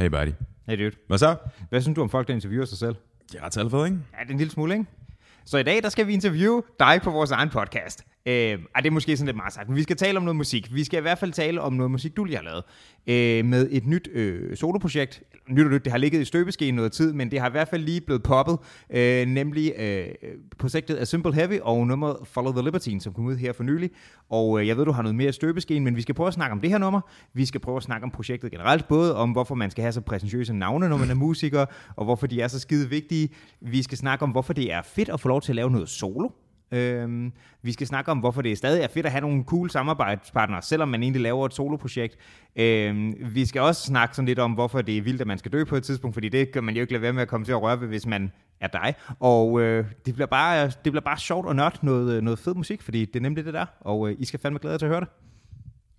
Hey buddy. Hey dude. Hvad så? Hvad synes du om folk, der interviewer sig selv? Det er ret talfed, ikke? Ja, det er en lille smule, ikke? Så i dag, der skal vi interviewe dig på vores egen podcast. Øh, ej, det er måske sådan lidt meget sagt, men vi skal tale om noget musik. Vi skal i hvert fald tale om noget musik, du lige har lavet. Øh, med et nyt øh, soloprojekt. Nyt og nyt, det har ligget i støbeskeen noget tid, men det har i hvert fald lige blevet poppet. Øh, nemlig øh, projektet af Simple Heavy og nummeret Follow the Libertine, som kom ud her for nylig. Og øh, jeg ved, du har noget mere i støbeskeen, men vi skal prøve at snakke om det her nummer. Vi skal prøve at snakke om projektet generelt, både om hvorfor man skal have så præsentøse navne, når man er musiker, og hvorfor de er så skide vigtige. Vi skal snakke om, hvorfor det er fedt at få lov til at lave noget solo. Øhm, vi skal snakke om, hvorfor det stadig er fedt at have nogle cool samarbejdspartnere, selvom man egentlig laver et soloprojekt. Øhm, vi skal også snakke sådan lidt om, hvorfor det er vildt, at man skal dø på et tidspunkt, fordi det kan man jo ikke lade være med at komme til at røre ved, hvis man er dig. Og øh, det, bliver bare, det bliver bare sjovt og nørdt noget, noget fed musik, fordi det er nemlig det der, og øh, I skal fandme glæde jer til at høre det.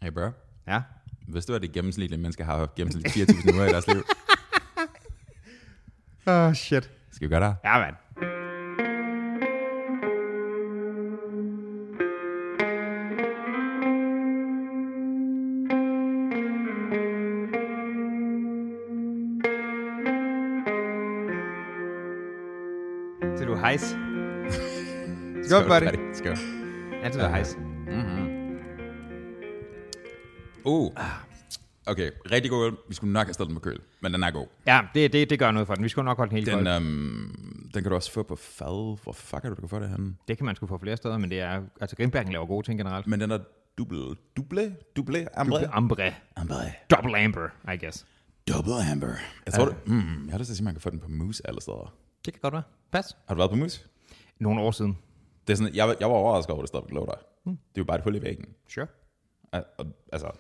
Hey bro. Ja. Hvis du er det gennemsnitlige mennesker har gennemsnitligt 4.000 uger i deres liv, Åh, oh, shit. skal vi gøre det? Ja, mand. Skål, buddy. Skål. Altid være hejs. Uh. Okay, rigtig god øl. Vi skulle nok have stillet den på køl, men den er god. Ja, det, det, det gør noget for den. Vi skulle nok holde den helt Den, kold. øhm, den kan du også få på fad. Hvor fuck er det, du kan få det henne? Det kan man sgu få flere steder, men det er... Altså, Grimbergen laver gode ting generelt. Men den er double, double, double ambre. Ambre. Ambre. Double amber, I guess. Double amber. Jeg tror, det, mm, jeg har lyst til at sige, at man kan få den på Moose alle steder. Det kan godt være. Pas. Har du været på Moose? Nogle år siden. Det er sådan, jeg, jeg var overrasket over, at det stadigvæk lå der. Det er jo bare et hul i væggen. Sure. Al- Altså,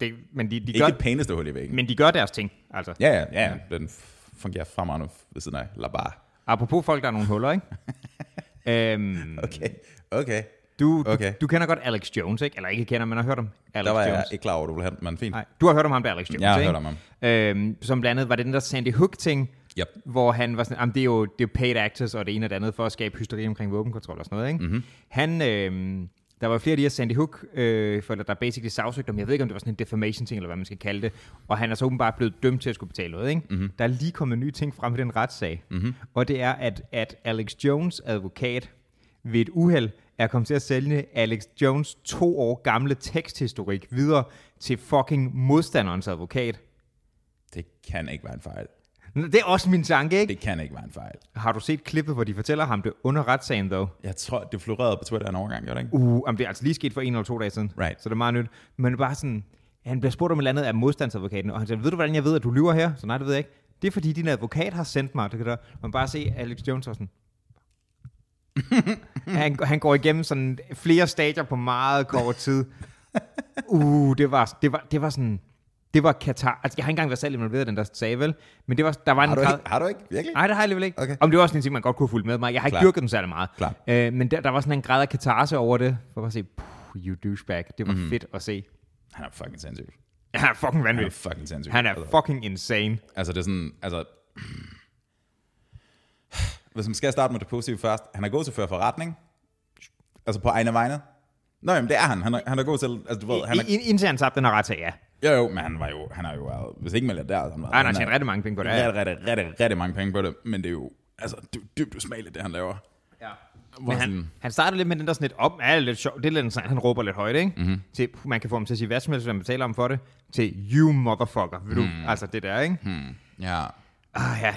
Det, men, de, de ikke gør, det pæneste hul i væggen. men de gør deres ting, altså. Ja, ja, ja. Den f- fungerer fremragende ved siden af. La bar. Apropos folk, der er nogle huller, ikke? øhm, Okay, okay. du, du, Okay. du kender godt Alex Jones, ikke? Eller ikke kender, men har hørt om Alex Der var jeg Jones. ikke klar over, at du ville have den, men fint. Nej, du har hørt om ham der, Alex Jones, Jeg har ikke? hørt om ham. Øhm, som blandt andet var det den der Sandy Hook-ting, Yep. hvor han var sådan, jamen, det er jo det er jo paid actors og det ene og det andet for at skabe hysteri omkring våbenkontrol og sådan noget, ikke? Mhm. Mm-hmm. Han, øh, der var flere af de her Sandy Hook øh, for der basically sagsøgte om, jeg ved ikke om det var sådan en defamation ting, eller hvad man skal kalde det, og han er så åbenbart blevet dømt til at skulle betale noget, ikke? Mhm. Mm-hmm. Der er lige kommet en ny ting frem i den retssag, mm-hmm. og det er, at, at Alex Jones advokat ved et uheld er kommet til at sælge Alex Jones to år gamle teksthistorik videre til fucking modstanderens advokat. Det kan ikke være en fejl. Det er også min tanke, ikke? Det kan ikke være en fejl. Har du set klippet, hvor de fortæller ham det under retssagen, dog? Jeg tror, det florerede på Twitter en overgang, gjorde det ikke? Uh, jamen, det er altså lige sket for en eller to dage siden. Right. Så det er meget nyt. Men bare sådan, han bliver spurgt om et eller andet af modstandsadvokaten, og han siger, ved du, hvordan jeg ved, at du lyver her? Så nej, det ved jeg ikke. Det er, fordi din advokat har sendt mig. Det kan der. Man bare se Alex Jones og sådan. han, han går igennem sådan flere stadier på meget kort tid. Uh, det var, det var, det var sådan... Det var Katar. Altså, jeg har ikke engang været selv involveret i den der sag, vel? Men det var, der var en Har du grad- ikke? Har du ikke? Virkelig? Nej, det har jeg alligevel ikke. Okay. Om det var også en ting, man godt kunne fulgt med mig. Jeg har ikke Klart. dyrket den særlig meget. Klart. Øh, men der, der var sådan en grad af katarse over det. For at se, puh, you douchebag. Det var mm. fedt at se. Han er fucking sindssyg. Han er fucking Han er vanvittig. fucking sindssyg. Han er Altså, fucking insane. Altså, det er sådan, altså... Hvis man skal starte med det positive først. Han er god til at føre forretning. Altså på egne vegne. Nå, jamen, det er han. Han er, han er god til... Altså, du ved, han er, indtil han tabte den her retssag, ja. Jo, jo, men han var jo... Han er jo... været- Hvis ikke milliardær, han var... Ej, han har er- tjent rigtig mange penge på det. Rigtig, rigtig, rigtig, rigtig mange penge på det, men det er jo altså dy- dybt usmageligt, det han laver. Ja. Hvor Men sådan- han, han starter lidt med den der sådan lidt op, ja, lidt sjov, det er lidt sådan, han råber lidt højt, ikke? Mhm. Mm-hmm. Til, man kan få ham til at sige hvad som helst, man betaler ham for det, til you motherfucker, vil du? Mhm. Mm. Altså det der, ikke? Mm. Ja. Ah ja,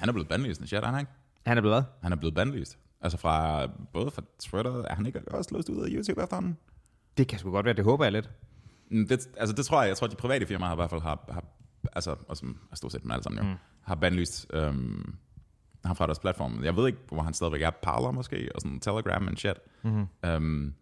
Han er blevet bandlyst, shit, er han ikke? han er blevet hvad? Han er blevet bandlyst. Altså fra, både fra Twitter, er han ikke også løst ud af YouTube efterhånden? Det kan sgu godt være, det håber jeg lidt. Det, altså det tror jeg, jeg tror, de private firmaer i hvert fald har, har altså, og som er stort set dem alle sammen jo, mm. har bandlyst øhm, ham fra deres platform. Jeg ved ikke, hvor han stadigvæk er, Parler måske, og sådan Telegram and shit. Mm-hmm. Øhm,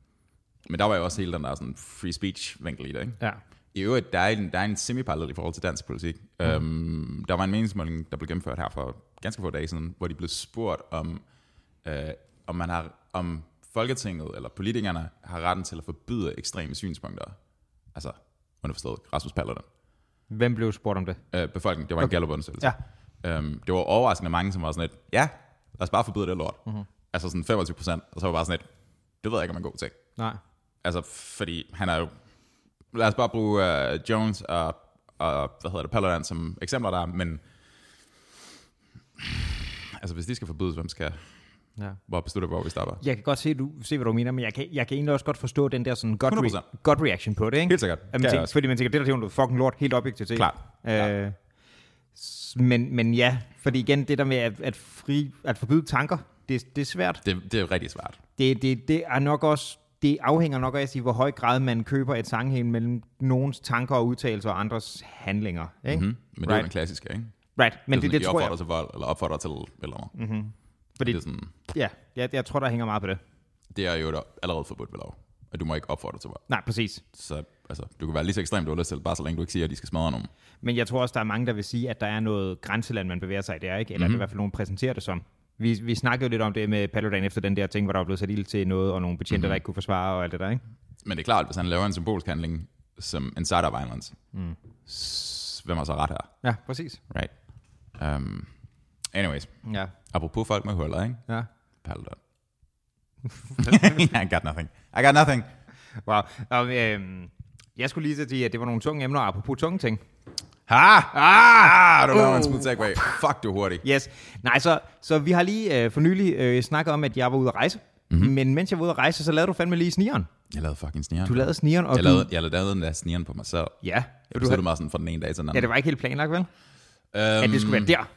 men der var jo også hele den der sådan free speech vinkel i det, ikke? Ja. I øvrigt, der er en, der er en semi-parallel i forhold til dansk politik. Mm. Øhm, der var en meningsmåling, der blev gennemført her for ganske få dage siden, hvor de blev spurgt om, øh, om, man har, om Folketinget eller politikerne har retten til at forbyde ekstreme synspunkter. Altså, underforstået, Rasmus Paludan. Hvem blev spurgt om det? Øh, befolkningen, det var en okay. Gallup-undersøgelse. Ja. Øhm, det var overraskende mange, som var sådan et, ja, lad os bare forbyde det lort. Mhm. Mm-hmm. Altså sådan 25 procent, og så var bare sådan et, det ved jeg ikke, om man god til. Nej. Altså, fordi han er jo... Lad os bare bruge uh, Jones og, og hvad hedder det, Paludan som eksempler der, men altså hvis de skal forbydes, hvem skal, Ja. hvor beslutter, hvor vi stopper? Jeg kan godt se, du, se, hvad du mener, men jeg kan, jeg kan egentlig også godt forstå den der sådan 100%. re, gut reaction på det, ikke? Helt sikkert. At man tænker, fordi man tænker, det der er noget fucking lort, helt objektivt set. Klart. Øh, s- men, men ja, fordi igen, det der med at, at, fri, at forbyde tanker, det, det er svært. Det, det er rigtig svært. Det, det, det er nok også, det afhænger nok også i, hvor høj grad man køber et sammenhæng mellem nogens tanker og udtalelser og andres handlinger. Ikke? Mm. Men det er jo Right. den klassiske, ikke? Right, men det, det, er det, det de tror opfordrer jeg, til vold, eller opfordrer til eller noget. Mm-hmm. Fordi, Det, er sådan, ja, jeg, jeg tror, der hænger meget på det. det er jo da allerede forbudt ved lov. Og du må ikke opfordre til vold. Nej, præcis. Så altså, du kan være lige så ekstrem, du har lyst til, bare så længe du ikke siger, at de skal smadre nogen. Men jeg tror også, der er mange, der vil sige, at der er noget grænseland, man bevæger sig i der, ikke? Eller mm-hmm. i hvert fald nogen præsenterer det som. Vi, vi snakkede jo lidt om det med Paludan efter den der ting, hvor der var blevet sat ild til noget, og nogle betjente, mm-hmm. der ikke kunne forsvare og alt det der, ikke? Men det er klart, at hvis han laver en symbolsk handling som insider violence, mm. hvem har så ret her? Ja, præcis. Right. Um, anyways, Ja, apropos folk med huller, ikke? ja. Paludan. I got nothing. I got nothing. Wow. Og, øhm, jeg skulle lige sige, at det var nogle tunge emner, apropos tunge ting. Ha! Ah! Du laver Uh. en smooth segway. Fuck, du er hurtig. Yes. Nej, så, så vi har lige øh, for nylig øh, snakket om, at jeg var ude at rejse. Mm-hmm. Men mens jeg var ude at rejse, så lavede du fandme lige snigeren. Jeg lavede fucking snigeren. Du lavede snigeren, og jeg du... lavede, jeg lavede den der snigeren på mig selv. Ja, Jeg du havde... mig sådan fra den ene dag til den anden. ja, det var ikke helt planlagt, vel? um, At det skulle være der.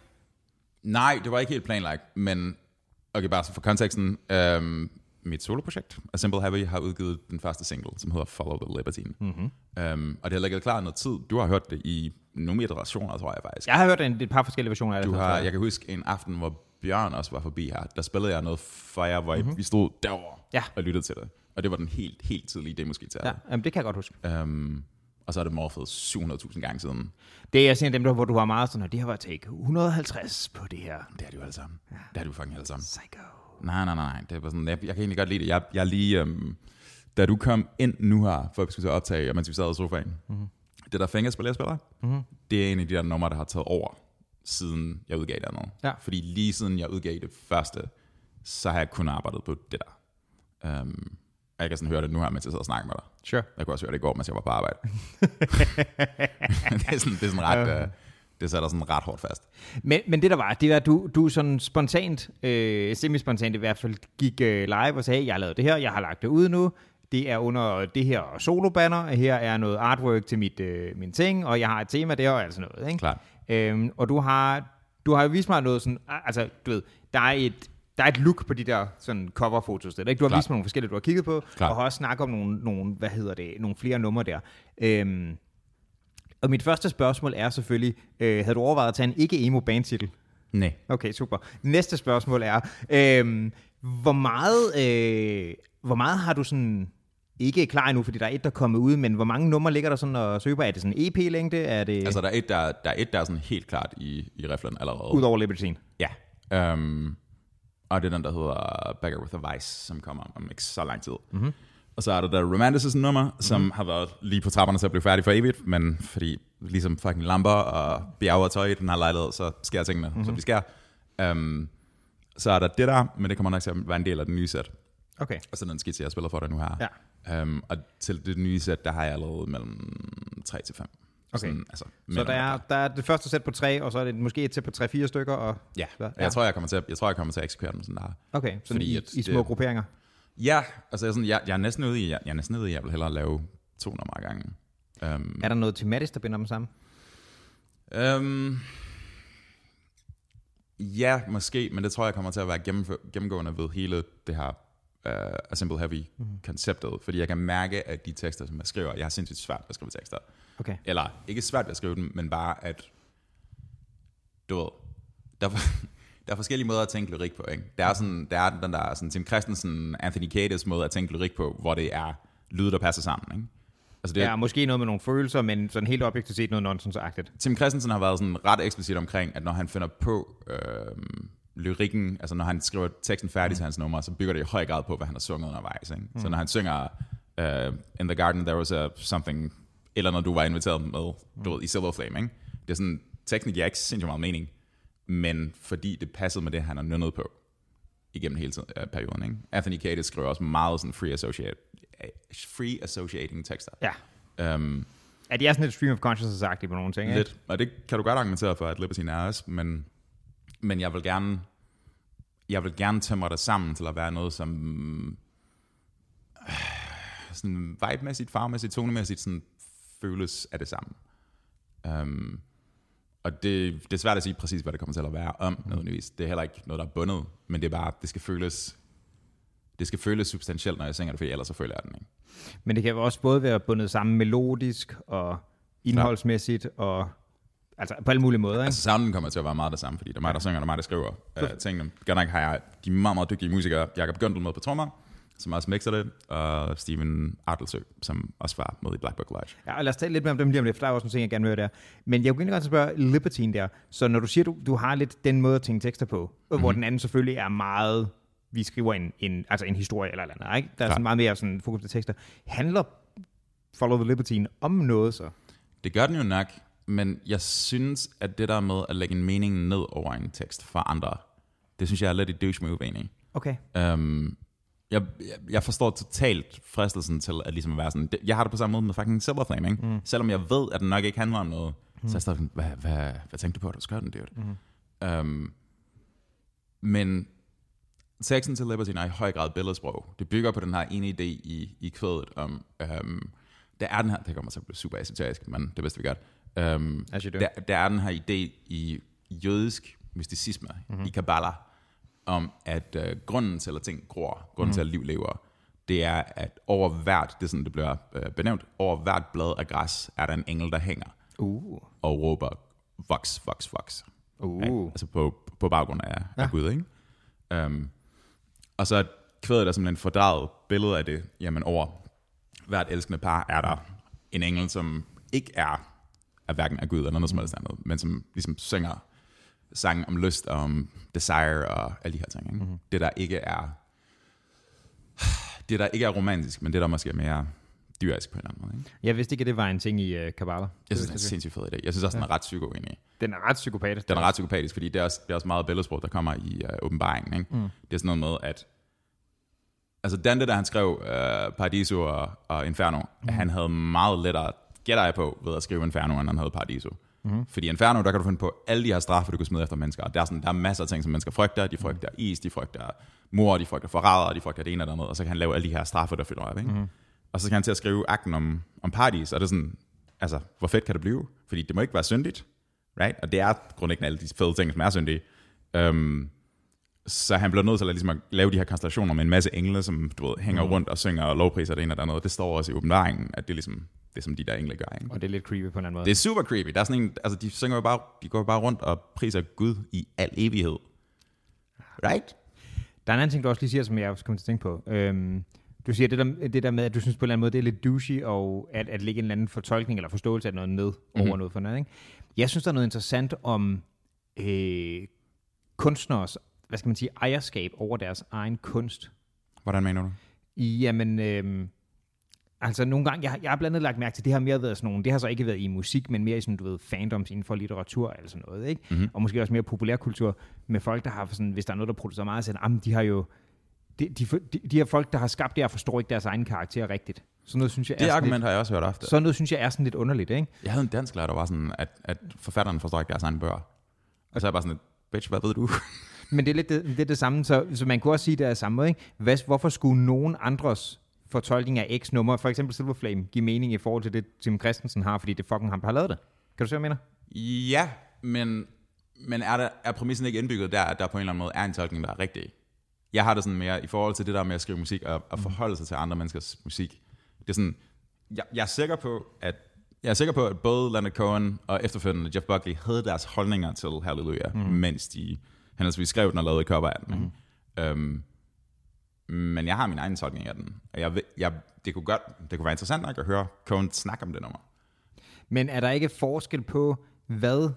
Nej, det var ikke helt planlagt, men okay, bare så for konteksten. Um, mit soloprojekt, A Simple Heavy, har udgivet den første single, som hedder Follow the Libertine. Mm-hmm. Um, og det har ligget klar noget tid. Du har hørt det i nogle iterationer, tror jeg faktisk. Jeg har hørt en, et par forskellige versioner af det. Du har, jeg. kan huske en aften, hvor Bjørn også var forbi her. Der spillede jeg noget jer, hvor mm-hmm. vi stod derovre Ja. og lyttede til det. Og det var den helt, helt tidlige demoskitær. Ja, jamen, det kan jeg godt huske. Ja. Og så er det morfet 700.000 gange siden. Det er sådan dem, der, hvor du har meget sådan, at det her var take 150 på det her. Det er de jo alle sammen. Ja. Det er de jo fucking alle sammen. Psycho. Nej, nej, nej. Det var sådan, jeg, jeg kan egentlig godt lide det. Jeg, jeg lige, øhm, da du kom ind nu her, for at vi skulle til at optage, og mens vi sad i sofaen, mm-hmm. det der fingerspil, jeg spiller, mm-hmm. det er en af de der numre, der har taget over, siden jeg udgav det andet. Ja. Fordi lige siden jeg udgav det første, så har jeg kun arbejdet på det der. Um, og jeg kan sådan høre det nu her, mens jeg sidder og snakker med dig. Sure. Jeg kunne også høre det i går, mens jeg var på arbejde. det er sådan, det er sådan ret, øh, det sætter sådan ret hårdt fast. Men, men det der var, det var, at du, du sådan spontant, øh, semi-spontant i hvert fald, gik øh, live og sagde, jeg har lavet det her, jeg har lagt det ud nu, det er under det her solobanner, her er noget artwork til mit, øh, min ting, og jeg har et tema der og alt sådan noget. Ikke? Klart. Øhm, og du har, du har jo vist mig noget sådan, altså du ved, der er et, der er et look på de der sådan coverfotos der, ikke? Du har Klart. vist mig nogle forskellige, du har kigget på, Klart. og har også snakket om nogle, nogle, hvad hedder det, nogle flere numre der. Øhm, og mit første spørgsmål er selvfølgelig, øh, havde du overvejet at tage en ikke-emo bandtitel? Nej. Okay, super. Næste spørgsmål er, øh, hvor, meget, øh, hvor meget har du sådan, ikke klar endnu, fordi der er et, der er kommet ud, men hvor mange numre ligger der sådan og søge på? Er det sådan EP-længde? Er det Altså, der er et, der, der, er, et, der er sådan helt klart i, i riflen allerede. ud over Libertine? Ja. Um, og det er den, der hedder Bagger with a Vice, som kommer om ikke så lang tid. Mm-hmm. Og så er der der Romanticism-nummer, mm-hmm. som har været lige på trapperne til at blive færdig for evigt, men fordi ligesom fucking lamper og bjerge og tøj i den her lejlighed, så sker tingene, mm-hmm. som de sker. Um, så er der det der, men det kommer nok til at være en del af den nye sæt. Okay. Og så den skitse, jeg spiller for dig nu her. Ja. Um, og til det nye sæt, der har jeg allerede mellem 3 til 5. Okay. altså, Så der er, der er det første sæt på tre, og så er det måske et sæt på tre-fire stykker. Og, Ja, Ja. Jeg, tror, jeg, kommer til at, jeg tror, jeg kommer til at eksekvere den sådan der. Okay, sådan Fordi i, at i små det- grupperinger. Ja, altså jeg sådan, jeg, jeg er næsten ude i, jeg, jeg er næsten ude i, jeg vil hellere lave to numre ad gangen. Um, Er der noget tematisk, der binder dem sammen? um, ja, måske, men det tror jeg kommer til at være gennemgående ved hele det her uh, A Simple Heavy-konceptet, fordi jeg kan mærke, at de tekster, som jeg skriver, jeg har sindssygt svært ved at skrive tekster. Okay. Eller ikke svært ved at skrive dem, men bare at, du ved, der er, der er forskellige måder at tænke lyrik på. Ikke? Der er, sådan, der er den der sådan, Tim Christensen, Anthony Kiedis måde at tænke lyrik på, hvor det er lyde, der passer sammen. Ikke? Altså det, er måske noget med nogle følelser, men sådan helt objektivt set noget nonsensagtigt. Tim Christensen har været sådan ret eksplicit omkring, at når han finder på øh, lyrikken, altså når han skriver teksten færdig til hans nummer, så bygger det i høj grad på, hvad han har sunget undervejs. Ikke? Så når han synger uh, In the Garden, there was a something, eller når du var inviteret med, du ved, i Silver Flame, ikke? Det er sådan, teksten giver ikke sindssygt meget mening, men fordi det passede med det, han har nynnet på igennem hele tiden, uh, perioden. Ikke? Anthony Kiedis skriver også meget sådan free, associate, free associating tekster. Ja. Um, Ja, de er sådan lidt stream of consciousness sagt på nogle ting, ikke? Lidt. Og det kan du godt argumentere for, at Libertine er også, men, men jeg vil gerne jeg vil gerne tømre det sammen til at være noget, som øh, sådan vibe-mæssigt, farvemæssigt, tonemæssigt sådan føles af det samme. Um, og det, det er svært at sige præcis, hvad det kommer til at være om, nødvendigvis. Det er heller ikke noget, der er bundet, men det er bare, det skal føles det skal føles substantielt, når jeg synger det, for ellers så føler jeg den ikke. Men det kan jo også både være bundet sammen melodisk og indholdsmæssigt, ja. og altså på alle mulige måder. Ikke? Altså sounden kommer til at være meget det samme, fordi det er mig, der synger, er mig, der skriver uh, tingene. Godt nok har jeg de meget, meget dygtige musikere, Jakob Gøndel med på trommer, som også mixer det, og Steven Artelsø, som også var med i Black Book Lodge. Ja, og lad os tale lidt mere om dem lige om lidt, for der er også nogle ting, jeg gerne vil høre der. Men jeg kunne godt spørge Libertine der, så når du siger, du, du har lidt den måde at tænke tekster på, mm-hmm. hvor mhm. den anden selvfølgelig er meget vi skriver en, en, altså en historie eller andet, ikke? Der er sådan meget mere sådan fokus på tekster. Handler Follow the Libertine om noget så? Det gør den jo nok, men jeg synes, at det der med at lægge en mening ned over en tekst for andre, det synes jeg er lidt et douche move egentlig. Okay. Um, jeg, jeg forstår totalt fristelsen til at ligesom være sådan, jeg har det på samme måde med fucking Silver Flame, ikke? Mm. Selvom jeg ved, at den nok ikke handler om noget, mm. så er jeg sådan, hvad, hvad, hvad tænkte du på, at du skrev den, dude? Mm. Um, men teksten til Libertine er i høj grad billedsprog. Det bygger på den her ene idé i, i kvædet om, um, der er den her, det kommer til at blive super esoterisk, men det vidste vi godt. Um, der, der er den her idé i jødisk mysticisme, mm-hmm. i Kabbalah, om at uh, grunden til, at ting gror, grunden mm-hmm. til, at liv lever, det er, at over hvert, det er sådan, det bliver uh, benævnt, over hvert blad af græs, er der en engel, der hænger uh. og råber, voks, voks, voks. Uh. Ja, altså på, på baggrund af, ja. af Gud, ikke? Um, og så kvædet der simpelthen fordraget billede af det, jamen over hvert elskende par er der en engel, som ikke er, er hverken af Gud eller noget som helst andet, men som ligesom synger sange om lyst om desire og alle de her ting. Ikke? Mm-hmm. Det der ikke er det der ikke er romantisk, men det der måske er mere dyrisk på en eller anden måde. Ikke? Jeg vidste ikke, at det var en ting i uh, Kabbalah. Jeg synes, det er en sindssygt fed idé. Jeg synes også, ja. den er ret psyko egentlig. Den er ret psykopatisk. Den er ret psykopatisk, fordi det er også, det er også meget billedsprog, der kommer i uh, åbenbaringen. Ikke? Mm. Det er sådan noget med, at altså Dante, da han skrev uh, Paradiso og, og Inferno, mm. han havde meget lettere, gætter jeg på, ved at skrive Inferno, end han havde Paradiso. Mm. Fordi Inferno, der kan du finde på alle de her straffe, du kan smide efter mennesker. Der er, sådan, der er masser af ting, som mennesker frygter. De frygter mm. is, de frygter mor, de frygter forræder, de frygter det ene eller andet. Og så kan han lave alle de her straffe, der fylder op. Ikke? Mm. Og så kan han til at skrive akten om, om paradis, og det er sådan, altså, hvor fedt kan det blive? Fordi det må ikke være syndigt, right? Og det er grundlæggende alle de fede ting, som er syndige. Um, så han bliver nødt til at, ligesom at lave de her konstellationer med en masse engle, som du ved, hænger mm. rundt og synger og lovpriser det ene eller andet. Det står også i åbenbaringen, at det er ligesom det, som de der engle gør. Ikke? Og det er lidt creepy på en anden måde. Det er super creepy. Der er sådan en, altså, de, synger jo bare, de går bare rundt og priser Gud i al evighed. Right? Der er en anden ting, du også lige siger, som jeg også kommer til at tænke på. Øhm, du siger det der, det der med, at du synes på en eller anden måde, det er lidt douchey, og at, at lægge en eller anden fortolkning eller forståelse af noget ned mm-hmm. over noget for noget. Ikke? Jeg synes, der er noget interessant om øh, kunstners, hvad skal man sige, ejerskab over deres egen kunst. Hvordan mener du? Jamen, øh, altså nogle gange, jeg, jeg har blandt andet lagt mærke til, det har mere været sådan nogle, det har så ikke været i musik, men mere i sådan, du ved, fandoms inden for litteratur eller sådan noget, ikke? Mm-hmm. Og måske også mere populærkultur med folk, der har sådan, hvis der er noget, der producerer meget, så ah, de har jo, de, de, de, de her folk, der har skabt det her, forstår ikke deres egen karakter rigtigt. Så noget synes jeg det er argument lidt, har jeg også hørt ofte. Sådan noget synes jeg er sådan lidt underligt, ikke? Jeg havde en dansk lærer, der var sådan, at, at forfatteren forstår ikke deres egen bøger. Og så er jeg bare sådan, bitch, hvad ved du? Men det er lidt det, det, er det samme, så, så man kunne også sige det er samme måde, ikke? Hvad, hvorfor skulle nogen andres fortolkning af X-nummer, for eksempel Silver Flame, give mening i forhold til det, Tim Christensen har, fordi det fucking ham, der har lavet det? Kan du se, hvad jeg mener? Ja, men, men er, der, er præmissen ikke indbygget der, at der på en eller anden måde er en tolkning, der er rigtig? Jeg har det sådan mere i forhold til det der med at skrive musik og at forholde sig til andre menneskers musik. Det er sådan, jeg, jeg er sikker på, at jeg er sikker på, at både Leonard Cohen og efterfølgende Jeff Buckley havde deres holdninger til Hallelujah, mm. mens de henholdsvis skrev den og lavede cover af den. Mm. Øhm, men jeg har min egen tolkning af den. Og jeg, jeg, det, kunne godt, det kunne være interessant nok at høre Cohen snakke om det nummer. Men er der ikke forskel på, hvad,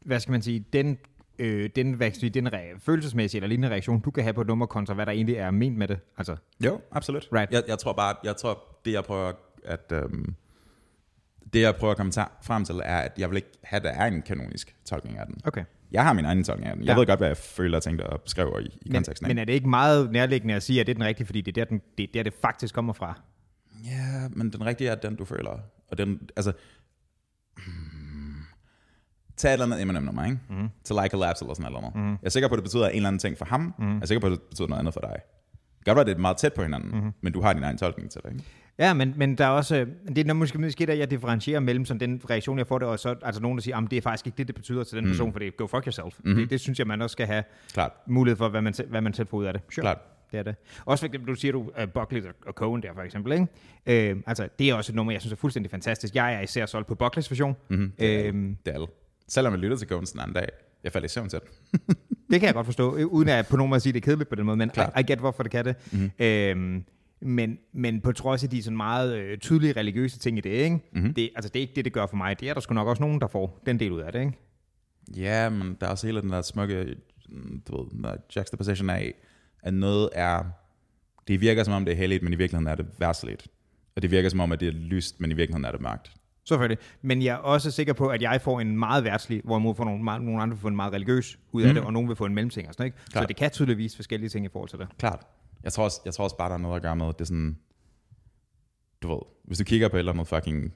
hvad skal man sige, den øh, den, hvad sige, den re- følelsesmæssige eller lignende reaktion, du kan have på et nummer, kontra hvad der egentlig er ment med det. Altså. Jo, absolut. Right. Jeg, jeg tror bare, jeg tror, det jeg prøver at, øhm, det jeg prøver at komme frem til, er, at jeg vil ikke have, at der er en kanonisk tolkning af den. Okay. Jeg har min egen tolkning af den. Jeg ja. ved godt, hvad jeg føler og tænker og skriver i, i men, konteksten. Men er det ikke meget nærliggende at sige, at det er den rigtige, fordi det er der, den, det, er der, det faktisk kommer fra? Ja, men den rigtige er den, du føler. Og den, altså, hmm, tag et eller andet Eminem nummer, ikke? Mm. Til Like a Lapse eller sådan noget. Mm. Jeg er sikker på, at det betyder en eller anden ting for ham. Mm. Jeg er sikker på, at det betyder noget andet for dig. Det kan godt være, at det er meget tæt på hinanden, mm. men du har din egen tolkning til det, ikke? Ja, men, men der er også, øh, det er måske, måske der, jeg differentierer mellem sådan den reaktion, jeg får det, og så altså nogen, der siger, at det er faktisk ikke det, det betyder til den person, mm. for det er go fuck yourself. Mm. Det, det, synes jeg, man også skal have Klart. mulighed for, hvad man, hvad man selv får ud af det. Sure. Klart. Det er det. Også for du siger du uh, Buckley og Cohen der for eksempel, ikke? Øh, altså, det er også et nummer, jeg synes er fuldstændig fantastisk. Jeg er især solgt på Buckleys version. Mm-hmm. Øhm, Det er alle. Selvom jeg lyttede til Coens den anden dag, jeg faldt i søvn til. Det kan jeg godt forstå, øh, uden at på nogen måde sige, at det er kedeligt på den måde, men. I, I get, hvorfor det kan det. Mhm. Mm-hmm. Øhm, men, men på trods af de sådan meget øh, tydelige religiøse ting i det, ikke? Mhm. Mm-hmm. Det, altså, det er ikke det, det gør for mig. Det er der sgu nok også nogen, der får den del ud af det, ikke? Ja, men der er også hele den der smukke mm, du ved, den der juxtaposition af, at noget er, det virker som om det er heldigt, men i virkeligheden er det værtsligt. Og det virker som om, at det er lyst, men i virkeligheden er det mørkt. Selvfølgelig. Men jeg er også sikker på, at jeg får en meget værtslig, hvorimod for nogle, nogle andre vil få en meget religiøs ud af mm. det, og nogen vil få en mellemting og sådan, ikke? Så det kan tydeligvis forskellige ting i forhold til det. Klart. Jeg tror også, jeg tror også bare, der er noget at gøre med, det er sådan, du ved, hvis du kigger på et eller andet fucking,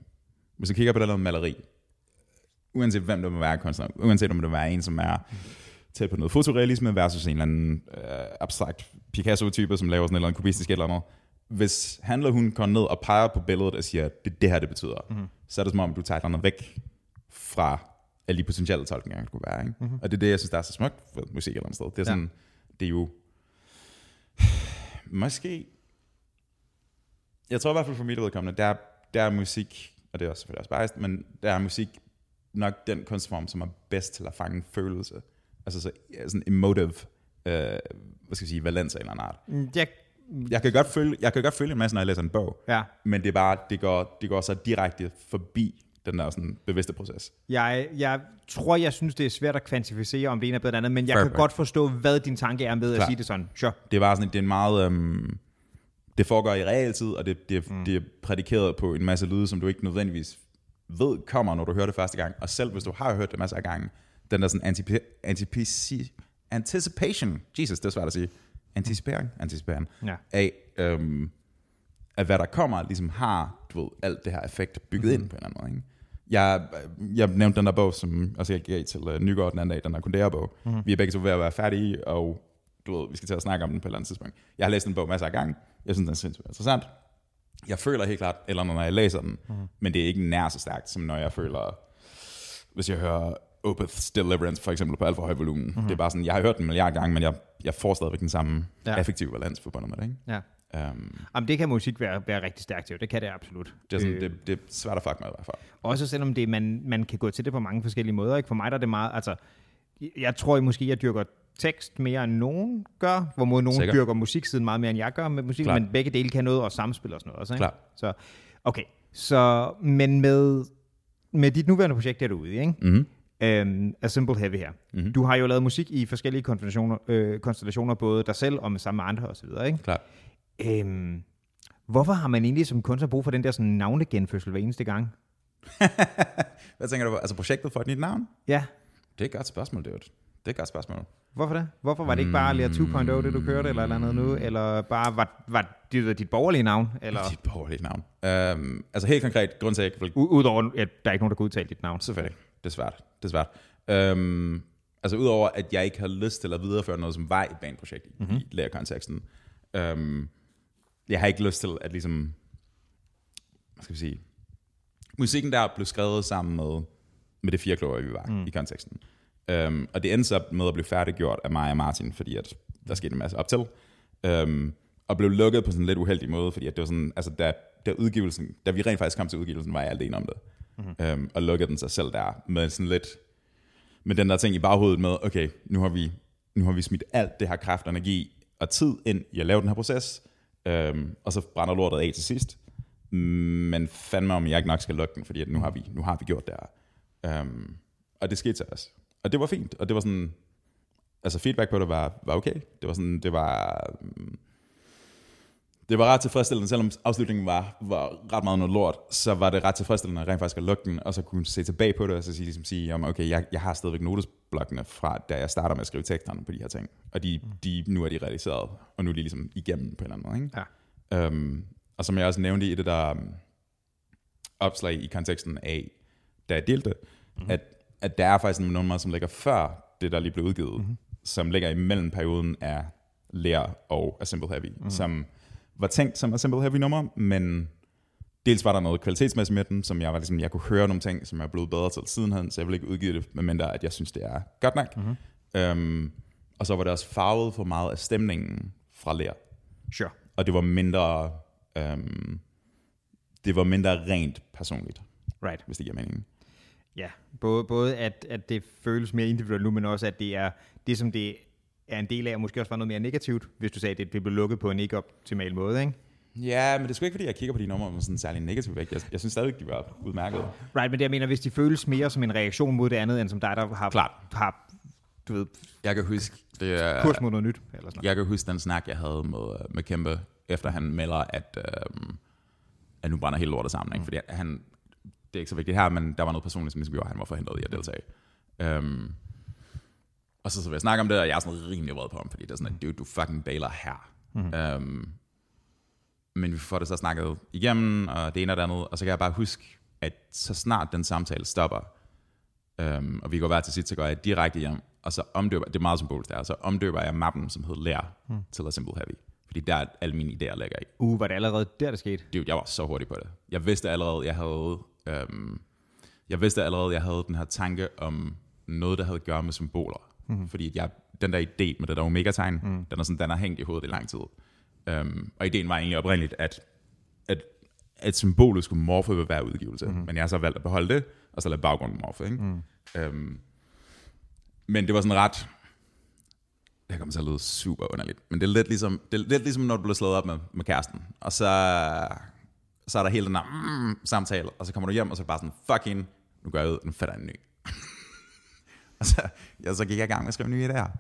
hvis du kigger på et eller andet maleri, uanset hvem det må være kunstner, uanset om det må være en, som er tæt på noget fotorealisme versus en eller anden øh, abstrakt Picasso-type, som laver sådan et eller andet kubistisk et eller andet. Hvis han eller hun går ned og peger på billedet og siger, det det her, det betyder, mm-hmm. så er det som om, du tager et eller andet væk fra alle de potentielle tolkninger, der kunne være. Ikke? Mm-hmm. Og det er det, jeg synes, der er så smukt ved musik et eller andet sted. Det er sådan, ja. det er jo måske, jeg tror i hvert fald for mit vedkommende, der, der er musik, og det er også selvfølgelig også biased, men der er musik nok den kunstform, som er bedst til at fange følelse. Altså så, sådan emotive, øh, hvad skal jeg sige, valens af en eller anden art. Mm, Jeg, Jeg kan godt føle, jeg kan godt føle en masse, når jeg læser en bog, ja, men det er bare, det går, det går så direkte forbi den der sådan bevidste proces. jeg, jeg tror, jeg synes, det er svært at kvantificere, om det ene er bedre end andet, men jeg Fair kan point. godt forstå, hvad din tanke er med at Klar. sige det sådan. Sure. Det er bare sådan, det er en meget, øhm, det foregår i realtid, og det, det, mm. det er prædikeret på en masse lyde, som du ikke nødvendigvis ved kommer, når du hører det første gang. Og selv hvis du har hørt det masser af gange, den der sådan antipi- antipi- anticipation, Jesus, det er svært at sige, anticipering, anticipering, Ja. af, øhm, at hvad der kommer, ligesom har, du ved, alt det her effekt bygget mm. ind på en eller anden måde. Ikke? Jeg, jeg nævnte den der bog, som også jeg gav til uh, Nygaard den anden dag, den der Kundera-bog. Mm. Vi er begge to ved at være færdige, og du ved, vi skal til at snakke om den på et eller andet tidspunkt. Jeg har læst den bog masser af gange. Jeg synes, den er sindssygt interessant. Jeg føler helt klart, eller når jeg læser den, mm. men det er ikke nær så stærkt, som når jeg føler, hvis jeg hører Opeth's Deliverance for eksempel på alt for høj volumen. Mm. Det er bare sådan, jeg har hørt den en milliard gange, men jeg, jeg får stadigvæk den samme ja. effektive balans forbundet med det. Ikke? Ja. Um, Jamen, det kan musik være, være rigtig stærkt til. Det kan det absolut. det, er sådan, Øh, det, det er svært at fuck med i hvert fald. Også selvom det, man, man kan gå til det på mange forskellige måder. Ikke? For mig der er det meget, altså, jeg tror måske, jeg dyrker tekst mere end nogen gør, hvor mod nogen Sikkert. dyrker musiksiden meget mere end jeg gør med musik, Klart. men begge dele kan noget og samspil og sådan noget også. Ikke? Klart. Så, okay, så, men med, med dit nuværende projekt er du ude, i, ikke? Mm-hmm. Øhm, A Simple Heavy her. Mm-hmm. Du har jo lavet musik i forskellige konstellationer, øh, konstellationer både dig selv og med sammen med andre osv., ikke? Klart. Øhm, hvorfor har man egentlig som kunstner brug for den der sådan navnegenfødsel hver eneste gang? Hvad tænker du på? Altså projektet for et nyt navn? Ja, Det er et godt spørgsmål, det er Det er et godt spørgsmål. Hvorfor det? Hvorfor var det ikke bare Lea 2.0, det du kørte, eller eller andet nu? Eller bare var, var det dit borgerlige navn? Eller, Dit borgerlige navn. Um, altså helt konkret, grund til, at jeg ikke vil u- Udover, at der er ikke nogen, der kan udtale dit navn. Selvfølgelig. Det er svært. Det er svært. Um, altså udover, at jeg ikke har lyst til at videreføre noget, som var et baneprojekt i, mm-hmm. i lærerkonteksten. Um, jeg har ikke lyst til at ligesom, hvad skal vi sige, musikken der blev skrevet sammen med, med det fire vi var mm. i konteksten. Um, og det endte så med at blive færdiggjort af mig og Martin, fordi at der skete en masse op til. Um, og blev lukket på sådan en lidt uheldig måde, fordi at det var sådan, altså da, da udgivelsen, da vi rent faktisk kom til udgivelsen, var jeg alene om det. Mm-hmm. Um, og lukkede den sig selv der, med sådan lidt, med den der ting i baghovedet med, okay, nu har vi, nu har vi smidt alt det her kraft, energi og tid ind i at lave den her proces, Øhm, og så brænder lortet af til sidst. Men fandme om jeg ikke nok skal lukke den, fordi at nu har vi, nu har vi gjort det her. Øhm, og det skete til os. Og det var fint, og det var sådan, altså feedback på det var, var okay. Det var sådan, det var, um, det var ret tilfredsstillende, selvom afslutningen var, var ret meget noget lort, så var det ret tilfredsstillende rent faktisk at lukke den, og så kunne se tilbage på det, og så sige, ligesom sige om, okay, jeg, jeg har stadigvæk notesblokkene fra, da jeg starter med at skrive teksterne på de her ting, og de, de, nu er de realiseret, og nu er de ligesom igennem på en eller anden måde. Ikke? Ja. Um, og som jeg også nævnte i det der, opslag i konteksten af, da jeg delte mm-hmm. at, at der er faktisk nogle numre, som ligger før det, der lige blev udgivet, mm-hmm. som ligger imellem perioden af Lær og A Simple Heavy, mm-hmm. som var tænkt som A Simple Heavy nummer, men dels var der noget kvalitetsmæssigt med den, som jeg var ligesom, jeg kunne høre nogle ting, som jeg er blevet bedre til sidenhen, så jeg vil ikke udgive det, medmindre at jeg synes, det er godt nok. Mm-hmm. Øhm, og så var det også farvet for meget af stemningen fra Lær. Sure. Og det var mindre, øhm, det var mindre rent personligt, Right. hvis det giver mening. Ja, både, både at, at det føles mere individuelt nu, men også at det er det, som det er en del af, og måske også var noget mere negativt, hvis du sagde, at det, det blev lukket på en ikke optimal måde, ikke? Ja, men det er sgu ikke, fordi jeg kigger på de numre med sådan særlig negativ vægt. Jeg, jeg synes stadig, de var udmærket. Right, men det jeg mener, hvis de føles mere som en reaktion mod det andet, end som dig, der har, Klart. har du ved, Jeg kan huske, det er, kurs mod noget nyt, eller sådan noget. jeg kan huske den snak, jeg havde med, med Kæmpe, efter han melder, at, øhm, at nu brænder hele lortet sammen. Ikke? Fordi han, det er ikke så vigtigt her, men der var noget personligt, som ligesom gjorde, at han var forhindret i at deltage. Øhm, og så, så vil jeg snakke om det, og jeg er sådan rimelig vred på ham, fordi det er sådan, at dude, du fucking bailer her. Mm. Øhm, men vi får det så snakket igennem, og det ene og det andet, og så kan jeg bare huske, at så snart den samtale stopper, øhm, og vi går hver til sit, så går jeg direkte hjem, og så omdøber, det er meget symbolisk der, så omdøber jeg mappen, som hedder Lær, mm. til A Simple Heavy. Fordi der er alle mine idéer ligger i. Uh, var det allerede der, det skete? Dude, jeg var så hurtig på det. Jeg vidste allerede, jeg havde, øhm, jeg vidste allerede, jeg havde den her tanke om noget, der havde at gøre med symboler. Mm. Fordi jeg, den der idé med det der omega-tegn, mm. den, er sådan, den har hængt i hovedet i lang tid. Um, og ideen var egentlig oprindeligt, at, at, at symbolet skulle morfe ved hver udgivelse. Mm. Men jeg har så valgt at beholde det, og så lade baggrunden morfe. Ikke? Mm. Um, men det var sådan ret... Det kommer til at lyde super underligt. Men det er lidt ligesom, det er lidt ligesom når du bliver slået op med, med kæresten. Og så, så er der hele den der mm, samtale, og så kommer du hjem, og så er det bare sådan, fuck hende, nu går jeg ud, nu fatter jeg en ny. Og så, ja, så gik jeg i gang med at skrive nye idéer.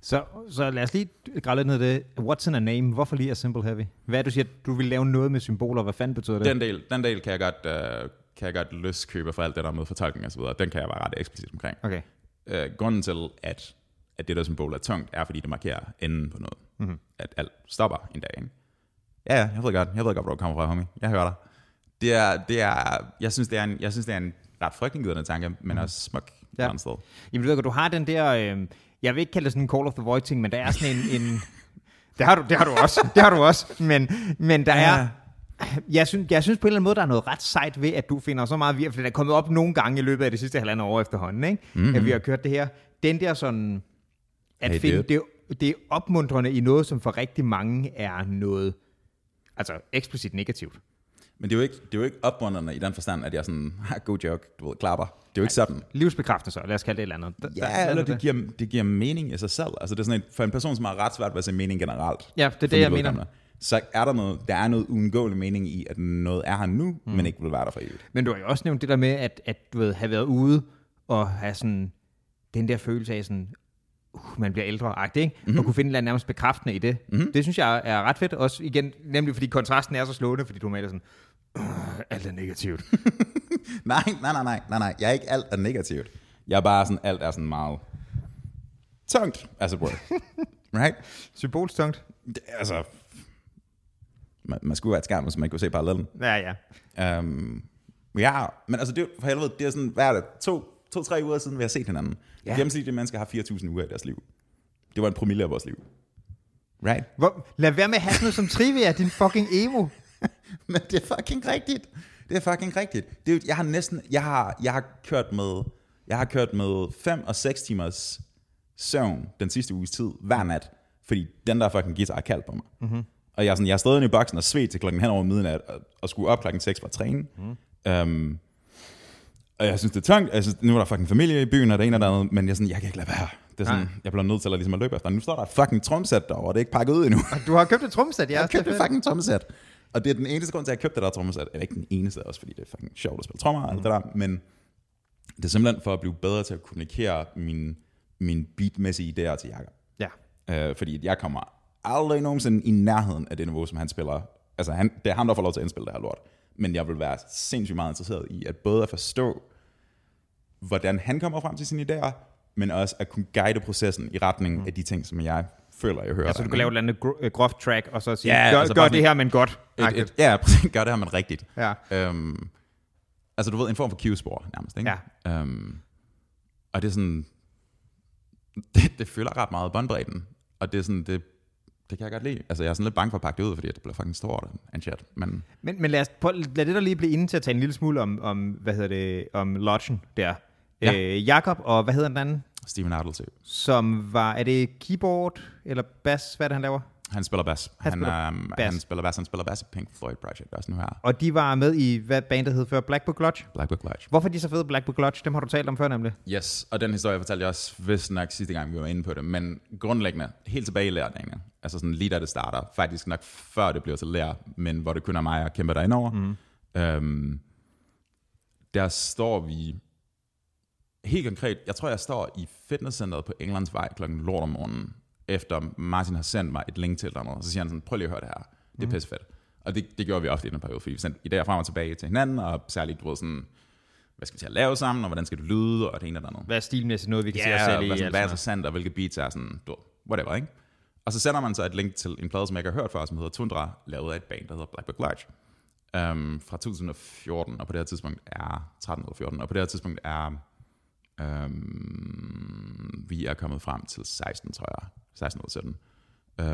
Så, så lad os lige græde lidt ned det. What's in a name? Hvorfor lige A Simple Heavy? Hvad er du siger, du vil lave noget med symboler? Hvad fanden betyder det? Den del, den del kan jeg godt, uh, kan jeg godt løskøbe for alt det der med fortolkning og så videre. Den kan jeg være ret eksplicit omkring. Okay. Uh, grunden til, at, at det der symbol er tungt, er fordi det markerer enden på noget. Mm-hmm. At alt stopper en dag. Ikke? Ja, ja, jeg ved godt, jeg ved godt, hvor du kommer fra, homie. Jeg hører dig. Det er, det er, jeg synes, det er en, jeg synes, det er en ret frygtindgydende tanke, men mm. også smuk Ja. ja. sted. Jamen, du ved du har den der... Øh, jeg vil ikke kalde det sådan en Call of the Void ting, men der er sådan en... en det, har du, det har du også. Det har du også. Men, men der Ja. er... Jeg synes, jeg synes på en eller anden måde, der er noget ret sejt ved, at du finder så meget virkelig. For det er kommet op nogle gange i løbet af det sidste halvandet år efterhånden, ikke? Mm-hmm. At vi har kørt det her. Den der sådan... At Hey, finde, det, det er opmuntrende i noget, som for rigtig mange er noget... Altså eksplicit negativt. Men det er jo ikke, det er jo ikke opmuntrende i den forstand, at jeg sådan, har god joke, du ved, klapper. Det er jo ikke sådan. Livsbekræftelse, lad os kalde det et eller andet. Der- Ja, der- eller det giver, det giver mening i sig selv. Altså det er sådan et, for en person, som har ret svært ved at se mening generelt. Ja, det er det, jeg mener. Så er der noget, der er noget uundgåelig mening i, at noget er her nu, mm. men ikke vil være der for evigt. Men du har jo også nævnt det der med, at, at du ved, have været ude og have sådan den der følelse af sådan, uh, man bliver ældre ikke? Mhm. Mm-hmm. Og kunne finde et eller andet nærmest bekræftende i det. Mm-hmm. Det synes jeg er ret fedt. Også igen, nemlig fordi kontrasten er så slående, fordi du maler sådan, uh, alt er negativt. Nej, nej, nej, nej, nej, nej. Jeg er ikke alt er negativt. Jeg er bare sådan, alt er sådan meget tungt, as it were. right? Symbolstungt. Det, altså, man, man skulle være et skærm, så man kunne se parallellen. Ja, ja. Um, ja, men altså, det, for helvede, det er sådan, hvad er det, to, to-tre uger siden, vi har set hinanden. Ja. Gennemsnitlige mennesker har 4.000 uger i deres liv. Det var en promille af vores liv. Right? Hvor, lad være med at have noget som trivia, din fucking emo. Men det er fucking rigtigt. Det er fucking rigtigt. Det jeg har næsten, jeg har, jeg har kørt med, jeg har kørt med 5 og 6 timers søvn den sidste uges tid, hver nat, fordi den der fucking guitar er kaldt på mig. Mm-hmm. Og jeg er, sådan, jeg er stadig i boksen og svedt til klokken hen over midnat, og, og skulle op klokken 6 for at træne. Mm. Um, og jeg synes, det er tungt. Jeg synes, nu er der fucking familie i byen, og det ene og det andet, men jeg, sådan, jeg kan ikke lade være. Det er sådan, Nej. jeg bliver nødt til at, ligesom at løbe efter. Nu står der et fucking tromsæt derovre, og det er ikke pakket ud endnu. Du har købt et tromsæt, ja. Jeg det er et fucking trommesæt. Og det er den eneste grund til, at jeg købte det der trommesæt. Eller ikke den eneste også, fordi det er fucking sjovt at spille trommer og alt det der. Men det er simpelthen for at blive bedre til at kommunikere min, min beatmæssige idéer til Jakob. Ja. Øh, fordi jeg kommer aldrig nogensinde i nærheden af det niveau, som han spiller. Altså, han, det er ham, der får lov til at indspille det her lort. Men jeg vil være sindssygt meget interesseret i at både at forstå, hvordan han kommer frem til sine idéer, men også at kunne guide processen i retning mm. af de ting, som jeg føler, jeg hører. Altså, du kan lave et eller andet øh, groft track, og så sige, Ja, gør, altså gør det her, men godt. et, et, ja, gør det her, men rigtigt. Ja. Øhm, Altså, du ved, en form for Q-spor nærmest, ikke? Ja. Um, og det er sådan... Det, det føler ret meget båndbredden. Og det er sådan, det, det kan jeg godt lide. Altså, jeg er sådan lidt bange for at pakke det ud, fordi det bliver fucking stort and shit. Men Men, men lad, os, prøv, lad det der lige blive inde til at tale en lille smule om, om hvad hedder det, om Lodgen der. Ja. Øh, Jakob, og hvad hedder den anden? Steven Adelsø, Som var, er det keyboard eller bass, hvad er det, han laver? han spiller bass. Han Han, spiller um, bass. han spiller bass. Han spiller bass i Pink Floyd Project også nu her. Og de var med i, hvad bandet hed før, Black Book Lodge. Black Book Lodge. Hvorfor er de så fede, Black Book Lodge? Dem har du talt om før nemlig. Yes, og den historie fortalte jeg også vist nok sidste gang, vi var inde på det, men grundlæggende, helt tilbage i lærningen, altså sådan lige da det starter, faktisk nok før det bliver til lær, men hvor det kun er mig og kæmper derinde over, mm. øhm, der står vi helt konkret, jeg tror jeg står i fitnesscenteret på Englandsvej klokken lort om morgenen, efter Martin har sendt mig et link til eller andet, så siger han sådan, prøv lige at høre det her, det er pissefedt. Og det, det gjorde vi ofte i den periode, fordi vi sendte idéer frem og tilbage til hinanden, og særligt, du ved, sådan, hvad skal vi til at lave sammen, og hvordan skal det lyde, og det ene det andet. Hvad er stilmæssigt noget, vi kan Ja, se os selv i? hvad, sådan, hvad er altså. interessant, og hvilke beats er sådan, du, whatever, ikke? Og så sender man så et link til en plade, som jeg ikke har hørt før, som hedder Tundra, lavet af et band, der hedder Black Book Lodge, um, fra 2014, og på det her tidspunkt er 13 eller 14, og på det her tidspunkt er um, vi er kommet frem til 16, tror jeg, 16 eller 17.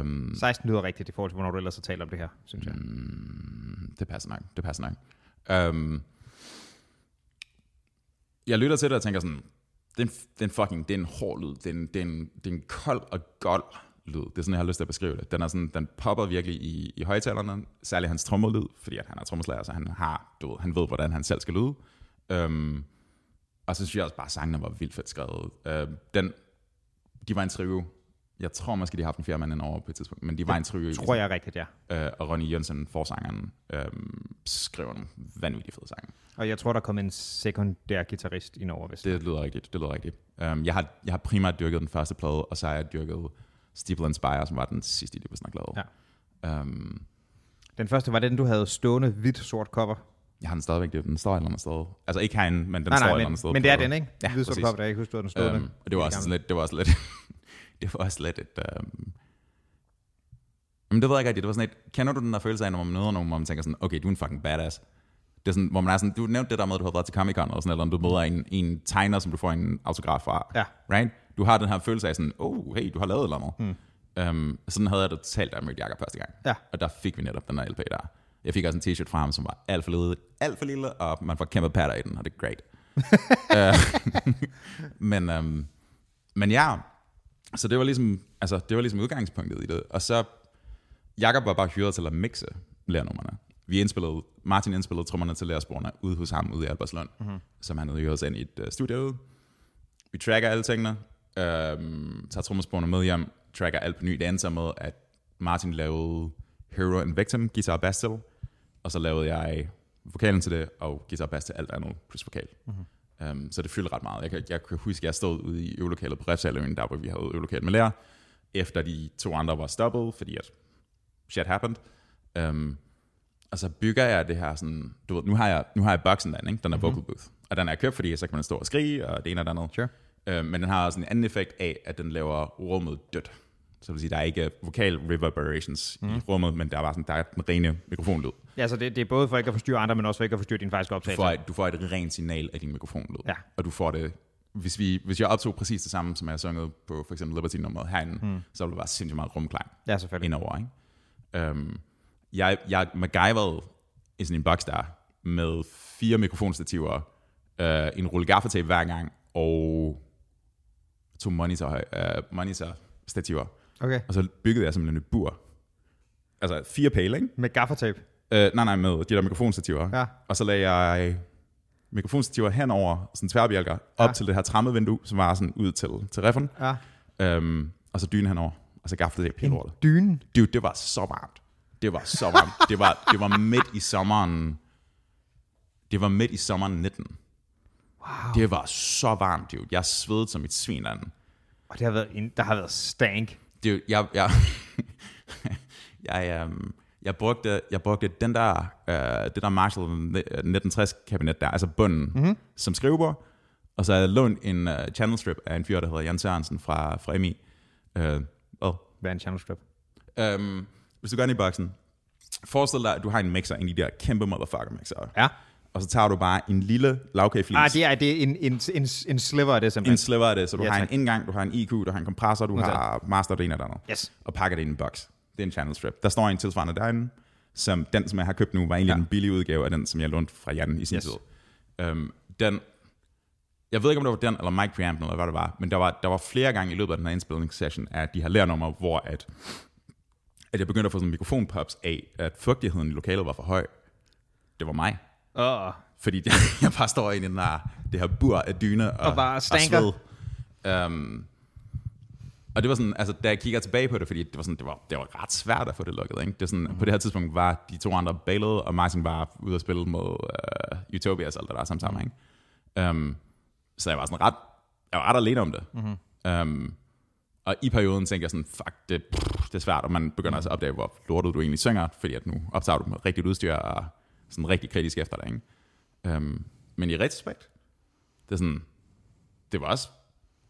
Um, 16 lyder rigtigt i forhold til, hvornår du ellers har talt om det her, synes jeg. Mm, det passer nok, det passer nok. Um, jeg lytter til det og tænker sådan, det er en, det er en fucking, det er en hård lyd, det er en, det er en, det er en kold og gold lyd. Det er sådan, jeg har lyst til at beskrive det. Den, er sådan, den popper virkelig i, i højtalerne, særligt hans trommelyd, fordi at han er trommeslager, så han, har, du ved, han ved, hvordan han selv skal lyde. Um, og så synes jeg også bare, at sangene var vildt fedt skrevet. Uh, den, de var en trio. Jeg tror måske, de har haft en fjerde mand indover på et tidspunkt, men de var en trio. Tror jeg rigtigt, ja. øh, og Ronny Jørgensen, forsangeren, øh, skriver nogle vanvittige fede sange. Og jeg tror, der kom en sekundær guitarist ind over, hvis Det lyder rigtigt, det lyder rigtigt. Um, jeg, har, jeg har primært dyrket den første plade, og så har jeg dyrket Steeple and Spire, som var den sidste, de vist nok lavede. Ja. Um, Den første var den, du havde stående hvidt-sort cover. Jeg har den stadigvæk, den står et eller andet sted. Altså ikke herinde, men den nej, står nej, et eller men, andet sted. men det er den, ikke? Ja, Hvid-sort præcis. cover, der jeg ikke huske, du havde den stående. Um, og det var også sådan lidt, det var også lidt, det var også lidt et, um, men det ved jeg ikke rigtigt, det var sådan et, kender du den der følelse af, når man møder nogen, hvor man tænker sådan, okay, du er en fucking badass. Det er sådan, hvor man er sådan, du nævnte det der med, at du har været til Comic Con, eller sådan, eller du møder en, en tegner, som du får en autograf fra. Ja. Right? Du har den her følelse af sådan, oh, hey, du har lavet et eller andet. Hmm. Um, sådan havde jeg det totalt, da jeg mødte Jakob første gang. Ja. Og der fik vi netop den her LP der. Jeg fik også en t-shirt fra ham, som var alt for lille, alt for lille, og man får kæmpe patter i den, og det er great. Øh, men, um, men ja, så det var ligesom, altså, det var ligesom udgangspunktet i det. Og så, Jakob var bare hyret til at mixe lærnummerne. Vi indspillede, Martin indspillede trommerne til lærersporene ude hos ham, ude i Albertslund, mm-hmm. som han havde hyret ind i et uh, studie ude. Vi tracker alle tingene, øhm, tager trommesporene med hjem, tracker alt på ny. Det endte så med, at Martin lavede Hero and Victim, guitar og bass til, og så lavede jeg vokalen til det, og guitar bass til alt andet, plus vokal. Mm-hmm. Um, så det fyldte ret meget. Jeg kan, jeg kan huske, at jeg stod ude i øvelokalet på Refsaløen, der hvor vi havde øvelokal med lærer, efter de to andre var stoppet, fordi at shit happened. Um, og så bygger jeg det her sådan, du ved, nu har jeg, nu har jeg boksen den, ikke? den er Mhm. vocal booth. Og den er købt, fordi så kan man stå og skrige, og det ene og det andet. Sure. Øh, men den har også en anden effekt af, at den laver rummet dødt. Så vil sige, der er ikke vokal reverberations mm. i rummet, men der er bare sådan, der er den rene mikrofonlyd. Ja, så det, det er både for ikke at forstyrre andre, men også for ikke at forstyrre din faktiske Du optagelse. får, et, du får et rent signal af din mikrofonlyd. Ja. Og du får det, hvis, vi, hvis jeg optog præcis det samme, som jeg har sunget på for eksempel Liberty-nummeret herinde, mm. så ville det være sindssygt meget rumklang Ja, selvfølgelig. indover. Ikke? Um, jeg, jeg MacGyverede i sådan en boks der, med fire mikrofonstativer, uh, en rulle gaffatape hver gang, og to monitor, uh, monitor stativer. Okay. Og så byggede jeg simpelthen et bur. Altså fire pæle, ikke? Med gaffertape. Uh, nej, nej, med de der mikrofonstativer. Ja. Og så lagde jeg mikrofonstativer henover sådan tværbjælker, op Ja. til det her trammevindue, som var sådan ud til, til reffen. Ja. Um, og så dyne henover. Og så gaffede det hele lortet. Dynen. Dude, det var så varmt. Det var så varmt. Det var, det var midt i sommeren. Det var midt i sommeren 19. Wow. Det var så varmt, dude. Jeg svedede som et svin den. Og det har været, en, der har været stank. Det, jeg, jeg, jeg, um, jeg, brugte, jeg brugte den der, uh, det der Marshall 1960 kabinet der, altså bunden, mm-hmm. som skrivebord. Og så havde jeg lånt en uh, channel strip af en fyr, der hedder Jan Sørensen fra, fra MI. Uh, oh, Hvad er en channel strip? Um, hvis du går ind i boksen, forestil dig, at du har en mixer, en af de der kæmpe motherfucker mixer. Ja. Og så tager du bare en lille lavkageflis. Ah, det er, det er en, en, en, en sliver af det simpelthen. en sliver af det, så du Ja, har tak. en indgang, du har en IQ, du har en kompressor, du Modtaget. har master, det ene det andet. Yes. Og pakker det i en boks. Det er en channel strip. Der står en tilsvarende derinde, som den, som jeg har købt nu, var egentlig Ja. en billig udgave af den, som jeg lånte fra Jan i sin Yes. tid. Um, den, jeg ved ikke, om det var den, eller mic preamp, eller hvad det var, men der var, der var flere gange i løbet af den her indspilningssession, at de har lærnummer, hvor at, at jeg begyndte at få sådan mikrofonpops af, at fugtigheden i lokalet var for høj. Det var mig. Åh, Fordi jeg bare står inde i den her, det her bur af dyne og, Og bare stanker. Og um, og det var sådan, altså da jeg kigger tilbage på det, fordi det var, sådan, det var, det var ret svært at få det lukket. Ikke? Det sådan, mm-hmm. På det her tidspunkt var de to andre bailet, og Martin var ude at spille mod uh, Utopia og alt det der samtidig. Ikke? Um, så jeg var sådan ret, jeg var ret alene om det. Mm-hmm. Um, og i perioden tænkte jeg sådan, fuck, det, pff, det er svært, og man begynder altså at opdage, hvor lortet du egentlig synger, fordi at nu optager du med rigtigt udstyr og sådan rigtig kritisk efter dig. Ikke? Um, men i retrospekt, det er sådan, det var også,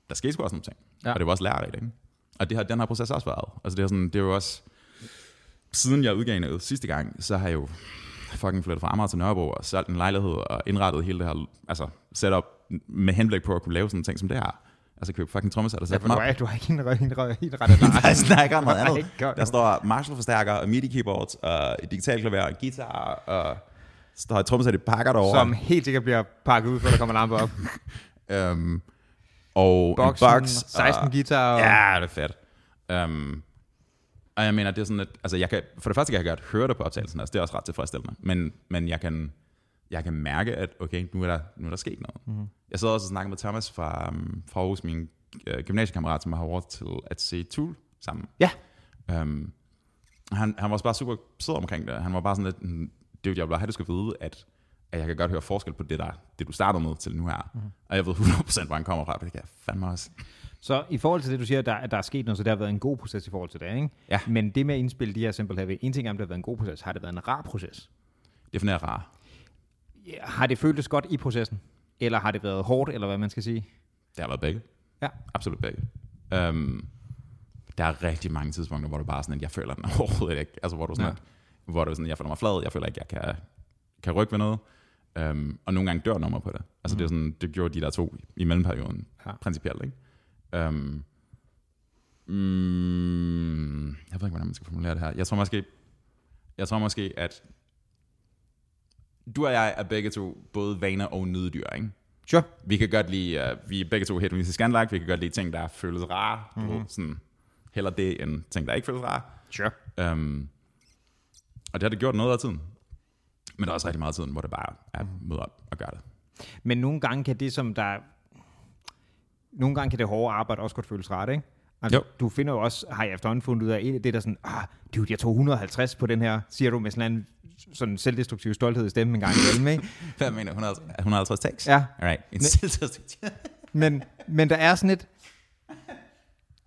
der skete sgu også nogle ting. Ja. Ja. Og det var også lærerigt, ikke? Og det har den her proces også været. Altså det er, sådan, det er jo også, siden jeg udgav noget sidste gang, så har jeg jo fucking flyttet fra Amager til Nørrebro og solgt en lejlighed og indrettet hele det her altså setup med henblik på at kunne lave sådan en ting som det her. Altså købe fucking trommesæt og ja, sætte dem du er, du har ikke en, en, en, en ret af Jeg snakker om noget andet. Der står Marshall-forstærker og MIDI-keyboards og et digitalklaver og guitar og står et trommesæt i pakker derovre. Som helt sikkert bliver pakket ud, før der kommer lampe op. Øhm, og Boksen, en box, 16 og, guitar. Og, Ja, det er fedt. Um, og jeg mener, det er sådan, at altså jeg kan, for det første kan jeg godt høre det på optagelsen, altså det er også ret tilfredsstillende, men, men jeg, kan, jeg kan mærke, at okay, nu er der, nu er der sket noget. Mhm. Mm-hmm. Jeg sad også og snakkede med Thomas fra, um, fra Aarhus, min uh, gymnasiekammerat, som har været til at se Tool sammen. Ja. Um, han, han var også bare super sød omkring det. Han var bare sådan lidt, "Mm, det jeg vil bare have, du skal vide, at, at jeg kan godt høre forskel på det, der, det du startede med til nu her. Mm-hmm. Og jeg ved 100% hvor han kommer fra, det kan jeg fandme også. Så i forhold til det, du siger, der, der er sket noget, så det har været en god proces i forhold til det, ikke? Ja. Men det med at indspille de her Simple Heavy, en ting er, om det har været en god proces, har det været en rar proces? Definerer rar. Ja, Har det føltes godt i processen? Eller har det været hårdt, eller hvad man skal sige? Det har været begge. Ja. Absolut begge. Um, der er rigtig mange tidspunkter, hvor du bare sådan, at jeg føler den overhovedet ikke. Altså, hvor du sådan, ja. at, hvor du sådan, jeg føler mig flad, jeg føler ikke, jeg kan, kan rykke ved noget. Um, og nogle gange dør nummer på det. Altså, mm. det, er sådan, det gjorde de der to i mellemperioden, Ja. principielt, ikke? Um, mm, jeg ved ikke, hvordan man skal formulere det her. Jeg tror måske, jeg tror måske, at du og jeg er begge to både vaner og nydedyr, ikke? Sure. Vi kan godt lide, uh, vi er begge to hedoniske scanlagt, vi kan godt lide ting, der føles rare, mm-hmm. Mhm. sådan, heller det end ting, der ikke føles rare. Sure. Um, og det har det gjort noget af tiden. Men der er også rigtig meget af tiden, hvor det bare er at møde op og gøre det. Men nogle gange kan det, som der... Nogle gange kan det hårde arbejde også godt føles rart, ikke? Altså, Jo. du finder jo også, har jeg efterhånden fundet ud af, det der sådan, ah, dude, jeg tog 150 på den her, siger du med sådan en sådan selvdestruktiv stolthed i stemmen en gang imellem, ikke? Hvad mener du? 150 150 takes? Ja. Alright. En Men- selvtæstik. Men, men der er sådan et...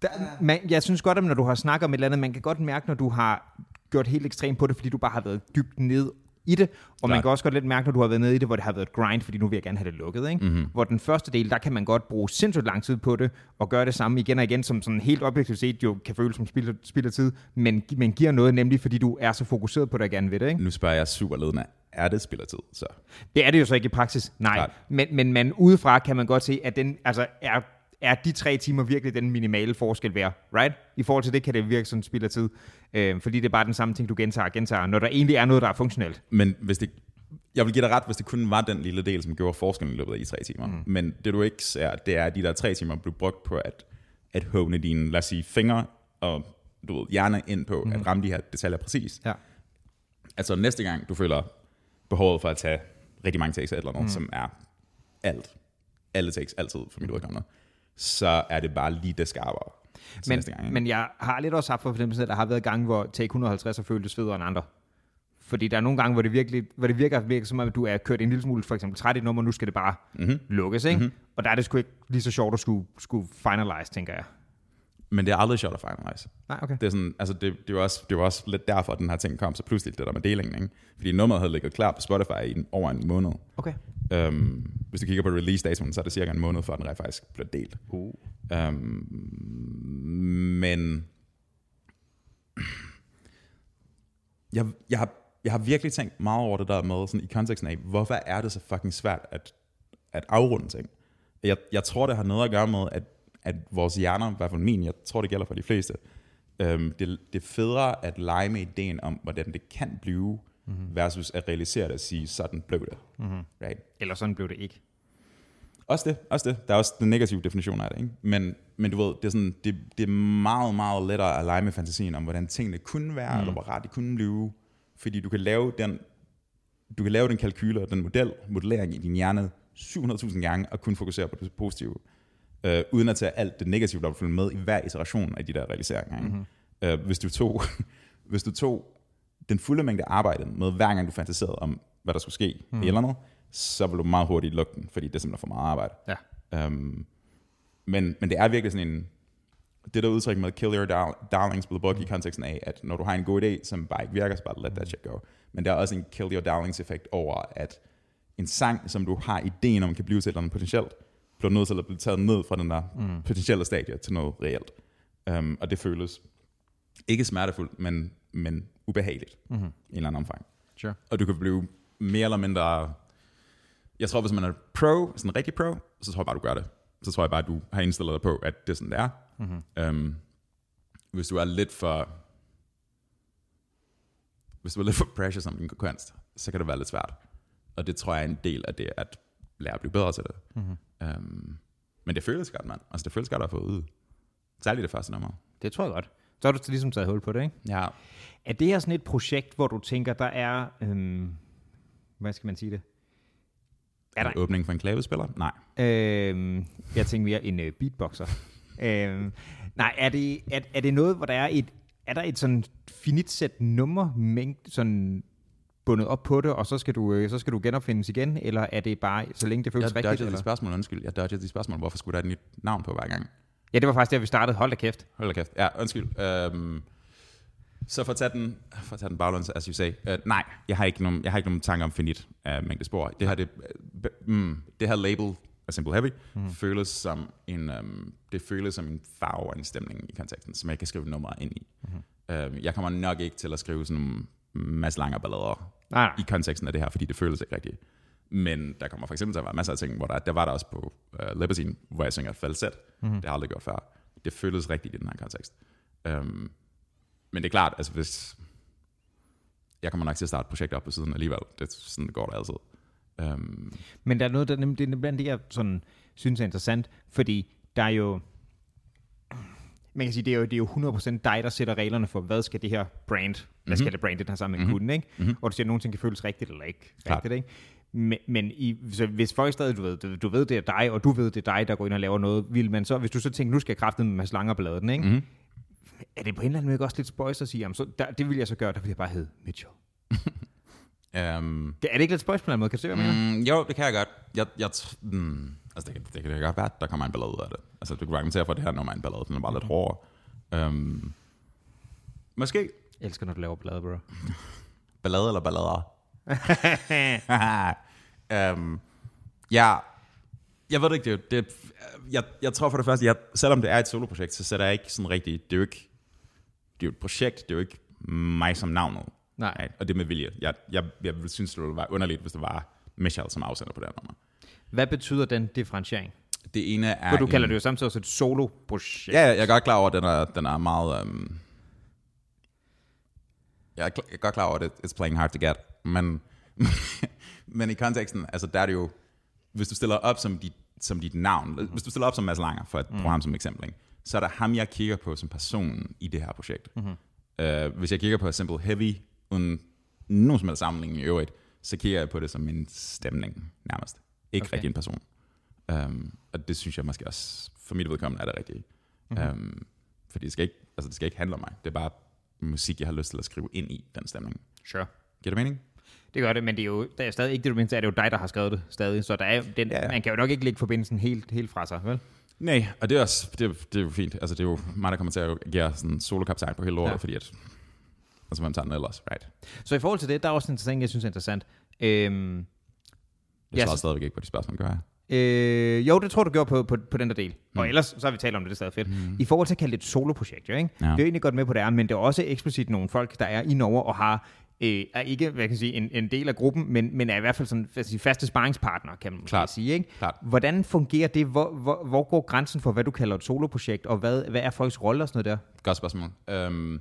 Der, man, jeg synes godt, at når du har snakket om et eller andet, man kan godt mærke, når du har gjort helt ekstremt på det, fordi du bare har været dybt ned i det. Og man Klart. kan også godt lidt mærke, når du har været nede i det, hvor det har været et grind, fordi nu vil jeg gerne have det lukket. Ikke? Mm-hmm. Hvor den første del, der kan man godt bruge sindssygt lang tid på det, og gøre det samme igen og igen, som sådan helt objektivt set jo kan føles som spild, spild af tid, men, men giver noget, nemlig fordi du er så fokuseret på det og gerne vil det. Ikke? Nu spørger jeg super ledende. Er det spillertid? Så. Det er det jo så ikke i praksis, nej. Men, men man udefra kan man godt se, at den, altså, er, er de tre timer virkelig den minimale forskel værd, right? I forhold til det kan det virke sådan spild af tid, øh, fordi det er bare den samme ting, du gentager og gentager, når der egentlig er noget, der er funktionelt. Men hvis det, jeg vil give dig ret, hvis det kun var den lille del, som gjorde forskellen i løbet af de tre timer. Mm. Men det du ikke ser, det er, at de der tre timer blev brugt på at, at håne dine, lad os sige, fingre og du ved, hjerne ind på mm. at ramme de her detaljer præcis. Ja. Altså næste gang, du føler behovet for at tage rigtig mange takes eller andet, mm. som er alt, alle takes, altid for mit udkommende, så er det bare lige det skarpere Men, næste gang. ikke? men jeg har lidt også haft for fornemmelsen, at der har været gange, hvor take 150 har føltes federe end andre. Fordi der er nogle gange, hvor det, virkelig, hvor det virker, virker som om, at du er kørt en lille smule, for eksempel træt i et nummer, nu skal det bare mm-hmm. lukkes, ikke? Mm-hmm. Og der er det sgu ikke lige så sjovt at skulle, skulle finalize, tænker jeg. Men det er aldrig sjovt at finalize. Nej, okay. Det er sådan, altså det, det, var også, det var også lidt derfor, at den her ting kom så pludselig, det der med delingen. Ikke? Fordi nummeret havde ligget klar på Spotify i over en måned. Okay. Um, hvis du kigger på release-datoen, så er det cirka en måned, før den rent faktisk bliver delt. Uh. Um, men jeg, jeg, har, jeg har virkelig tænkt meget over det der med, sådan i konteksten af, hvorfor er det så fucking svært at, at afrunde ting? Jeg, jeg tror, det har noget at gøre med, at, at vores hjerner, i hvert fald min, jeg tror, det gælder for de fleste, øhm, det, det er federe at lege med ideen om, hvordan det kan blive, mm-hmm. versus at realisere det og sige, sådan blev det. Mm-hmm. Right? Eller sådan blev det ikke. Også det, også det. Der er også den negative definition af det, ikke? Men, men du ved, det er, sådan, det, det er meget, meget lettere at lege med fantasien om, hvordan tingene kunne være, mm. eller hvor ret de kunne blive. Fordi du kan lave den, du kan lave den kalkyl og den model, modellering i din hjerne 700.000 gange, og kun fokusere på det positive. Øh, uden at tage alt det negative, der følge med i hver iteration af de der realiseringer. Ikke? Mm-hmm. Øh, hvis, du tog, hvis du tog den fulde mængde arbejde med, hver gang du fantaserede om, hvad der skulle ske mm. eller andet, så vil du meget hurtigt lukke den, fordi det er simpelthen for meget arbejde. Ja. Um, men, men det er virkelig sådan en, det der udtryk med kill your dar- darlings blev brugt i konteksten af, at når du har en god idé, som bare ikke virker, så bare let that shit go. Men der er også en kill your darlings effekt over, at en sang, som du har ideen om kan blive til noget potentielt, bliver nødt til at blive taget ned fra den der mm. potentielle stadie til noget reelt. Um, og det føles ikke smertefuldt, men, men ubehageligt mm-hmm. i en eller anden omfang. Sure. Og du kan blive mere eller mindre jeg tror, hvis man er pro, sådan en rigtig pro, så tror jeg bare, du gør det. Så tror jeg bare, du har indstillet dig på, at det er sådan, det er. Mm-hmm. Um, hvis du er lidt for... Hvis du er lidt for pressure som en konkurrence, så kan det være lidt svært. Og det tror jeg er en del af det, at lære at blive bedre til det. Mm-hmm. Um, men det føles godt, mand. Altså, det føles godt at få ud. Særligt det første nummer. Det tror jeg godt. Så har du ligesom taget hul på det, ikke? Ja. Er det her sådan et projekt, hvor du tænker, der er... Øhm, hvad skal man sige det? Er der en åbning for en klavespiller? Nej. Øhm, jeg tænker mere en uh, beatboxer. øhm, nej, er det, er, er det noget, hvor der er et, er der et sådan finit sæt nummer, mængd, sådan bundet op på det, og så skal du, øh, så skal du genopfindes igen, eller er det bare, så længe det føles jeg rigtigt? Jeg dodgede de spørgsmål, undskyld. Jeg dodgede de spørgsmål. Hvorfor skulle der et nyt navn på hver gang? Ja, det var faktisk der, vi startede. Hold da kæft. Hold da kæft. Ja, undskyld. Øhm, så for at tage den, for at tage den baglæns, as you say, uh, nej, jeg har ikke nogen, jeg har ikke nogen tanker om finit uh, mængde spor. Det her, det, uh, mm, det her label, A Simple Heavy, mm. føles som en, um, det føles som en farve og en stemning i konteksten, som jeg kan skrive nummer ind i. Mm. Uh, jeg kommer nok ikke til at skrive sådan en masse lange ballader nej. i konteksten af det her, fordi det føles ikke rigtigt. Men der kommer for eksempel til at være masser af ting, hvor der, der var der også på uh, Libertine, hvor jeg synger falset. Mm. Det har jeg aldrig gjort før. Det føles rigtigt i den her kontekst. Um, men det er klart, altså hvis... Jeg kommer nok til at starte projekter op på siden alligevel. Det er sådan, det går der altid. Um, Men der er noget, der det er blandt det, jeg sådan, synes er interessant, fordi der er jo... Man kan sige, det er jo, det er jo 100% dig, der sætter reglerne for, hvad skal det her brand, hvad mm-hmm. skal det brand, den her sammen med mm-hmm. kunden, ikke? Mm-hmm. Og du siger, at nogle ting kan føles rigtigt eller ikke Klart. rigtigt, ikke? Men, men i, så hvis folk stadig, du ved, du, ved, det er dig, og du ved, det er dig, der går ind og laver noget, vil man så, hvis du så tænker, nu skal jeg kræfte med Mads Langer bladet, ikke? Mm-hmm er det på en eller anden måde også lidt spøjs at sige, jamen, så der, det vil jeg så gøre, der vil jeg bare hedde Mitchell. um, det, er det ikke lidt spøjs på en eller anden måde? Kan du se, hvad jeg mener? Mm, jo, det kan jeg godt. Jeg, jeg, mm, altså, det, det, kan det godt være, der kommer en ballade ud af det. Altså, du kan argumentere for, at det her nummer er en ballade, den er bare lidt hårdere. Um, måske. Jeg elsker, når du laver ballade, bro. ballade eller ballader? Um, ja, jeg ved det ikke, det, det jeg, jeg tror for det første, jeg, selvom det er et soloprojekt, så sætter jeg ikke sådan rigtigt, det er jo ikke, det er jo et projekt, det er jo ikke mig som navnet. Nej. Ja, og det med vilje. Jeg, jeg, jeg synes, det ville være underligt, hvis det var Michel som afsender på det her nummer. Hvad betyder den differentiering? Det ene er... For du kalder en, det jo samtidig også et solo-projekt. Ja, jeg er godt klar over, at den er, den er meget... Um, jeg, er, jeg er godt klar over, at it's playing hard to get, men, men i konteksten, altså der er det jo, hvis du stiller op som dit som dit navn. Mm-hmm. Hvis du stiller op som Mads Langer, for at bruge mm. ham som eksempel, ikke? så er der ham, jeg kigger på som person i det her projekt. Mm-hmm. Uh, hvis jeg kigger på Simple Heavy, uden nogen som helst sammenligning i øvrigt, så kigger jeg på det som en stemning nærmest. Ikke okay. rigtig en person. Um, og det synes jeg måske også, for mit vedkommende er det rigtigt. Mm-hmm. Um, fordi det skal, ikke, altså det skal ikke handle om mig. Det er bare musik, jeg har lyst til at skrive ind i den stemning. Sure. Giver det mening? Det gør det, men det er jo der er stadig ikke det, du mindste, er det jo dig, der har skrevet det stadig. Så der er, den, ja, ja. man kan jo nok ikke lægge forbindelsen helt, helt fra sig, vel? Nej, og det er, også, det, er, det er jo fint. Altså, det er jo mig, der kommer til at agere sådan solokaptajn på hele året, ja. fordi at, altså man tager den ellers, right? Så i forhold til det, der er også en ting, jeg synes er interessant. Øhm, jeg svarer yes. stadigvæk ikke på de spørgsmål, gør jeg? Øh, jo, det tror du gjorde på, på, på den der del. Mm. Og ellers så har vi talt om det, det er stadig fedt. Mm. I forhold til at kalde det et soloprojekt, jo, ikke? Ja. det er jo egentlig godt med på det er, men det er også eksplicit nogle folk, der er i Norge og har øh, er ikke hvad kan jeg sige, en, en del af gruppen, men, men er i hvert fald sådan, hvad sige, faste sparringspartner, kan man Klart. sige. Ikke? Klart. Hvordan fungerer det? Hvor, hvor, hvor går grænsen for, hvad du kalder et soloprojekt, og hvad, hvad er folks rolle og sådan noget der? Godt spørgsmål. Øhm,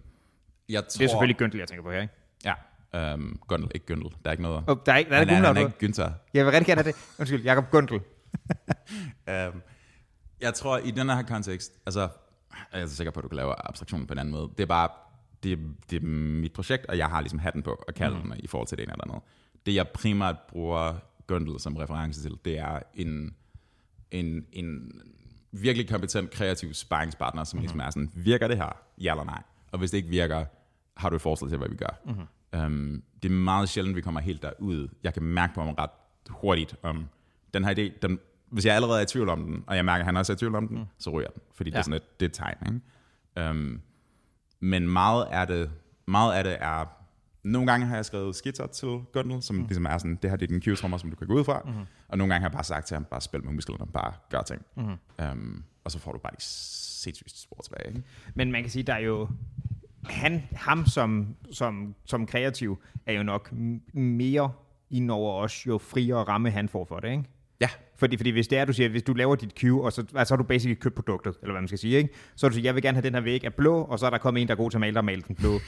jeg tror, Det er selvfølgelig Gøndel, jeg tænker på her, ikke? Ja, øhm, Gundel, ikke Gundel. Der er ikke noget. Oh, der er ikke, der er han, er, han er ikke Günther. Jeg vil rigtig gerne have det. Undskyld, Jakob Gundel. Um, jeg tror, i den her kontekst, altså, jeg er så sikker på, at du kan lave abstraktion på en anden måde. Det er bare, det, det er mit projekt, og jeg har ligesom hatten på og kalder mm. i forhold til det ene eller andet. Det, jeg primært bruger Gundel som reference til, det er en, en, en virkelig kompetent, kreativ sparringspartner, som mm. ligesom er sådan, virker det her? Ja eller nej? Og hvis det ikke virker, har du et forslag til, hvad vi gør? Mm. Um, det er meget sjældent, vi kommer helt derud. Jeg kan mærke på mig ret hurtigt, om den her idé, den, hvis jeg allerede er i tvivl om den, og jeg mærker, at han også er i tvivl om den, mm. så ryger den. Fordi ja. det er sådan et, det er et tegn. Ikke? Um, men meget af det, meget af det er, nogle gange har jeg skrevet skitser til Gundel, som mm. ligesom er sådan, det her det er din cue-trommer, som du kan gå ud fra. Mm. Og nogle gange har jeg bare sagt til ham, bare spil med musklerne, bare gør ting. Mm. Um, og så får du bare de sindssygt spor tilbage. Ikke? Men man kan sige, der er jo... Han, ham som, som, som kreativ er jo nok mere ind over os, jo friere ramme han får for det, ikke? Ja, Fordi, fordi hvis det er, du siger, hvis du laver dit cue, og så, altså, så har du basically købt produktet, eller hvad man skal sige, ikke? Så du siger, jeg vil gerne have den her væg af blå, og så er der kommet en, der er god til at male, der maler den blå.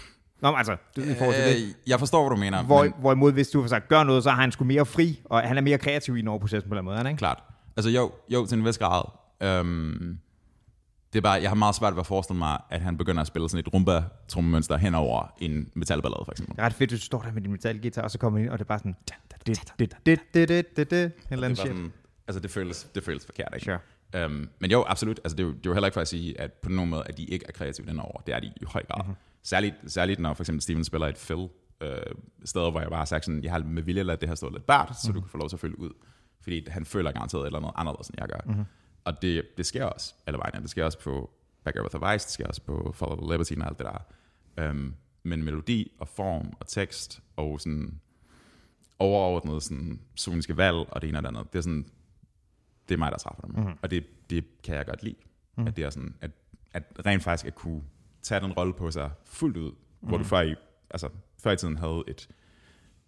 Nå, men altså, det, i forhold til det. Øh, jeg forstår, hvad du mener. Hvor, men, hvorimod, hvis du har sagt, gør noget, så har han sgu mere fri, og han er mere kreativ i den over processen på den måde, ikke? klart. Altså jo, jo til en vis grad. Øhm, det er bare, jeg har meget svært ved at forestille mig, at han begynder at spille sådan et rumba-trommemønster hen over en metalballade, for eksempel. Det er ret fedt, at du står der med din metalguitar, og så kommer ind, og det er bare sådan... Det, det, det, det, det, det, det, eller anden Det, var shit. altså, det føles, det føles forkert, ikke? Sure. Øhm, men jo, absolut. Altså, det, er jo, det er jo heller ikke for at sige, at på nogen måde, at de ikke er kreative den over. Det er de i høj grad. Mm-hmm. Særligt, særligt, når for eksempel Steven spiller et fill, øh, steder, hvor jeg bare har sagt sådan, jeg har med vilje ladet det her stå lidt bært, mm-hmm. så du kan få lov til at følge ud. Fordi han føler garanteret et eller andet anderledes, end jeg gør. Mm-hmm. Og det, det sker også alle vejen. Det sker også på Back Over the Vice, det sker også på Follow the Liberty og alt det der. Øhm, men melodi og form og tekst og sådan overordnet sådan soniske valg og det ene og det andet, det er sådan, det er mig, der træffer dem. Mm-hmm. Og det, det kan jeg godt lide. Mm-hmm. At det er sådan, at, at rent faktisk at kunne tage den rolle på sig fuldt ud, mm-hmm. hvor du før i, altså, før i tiden havde et,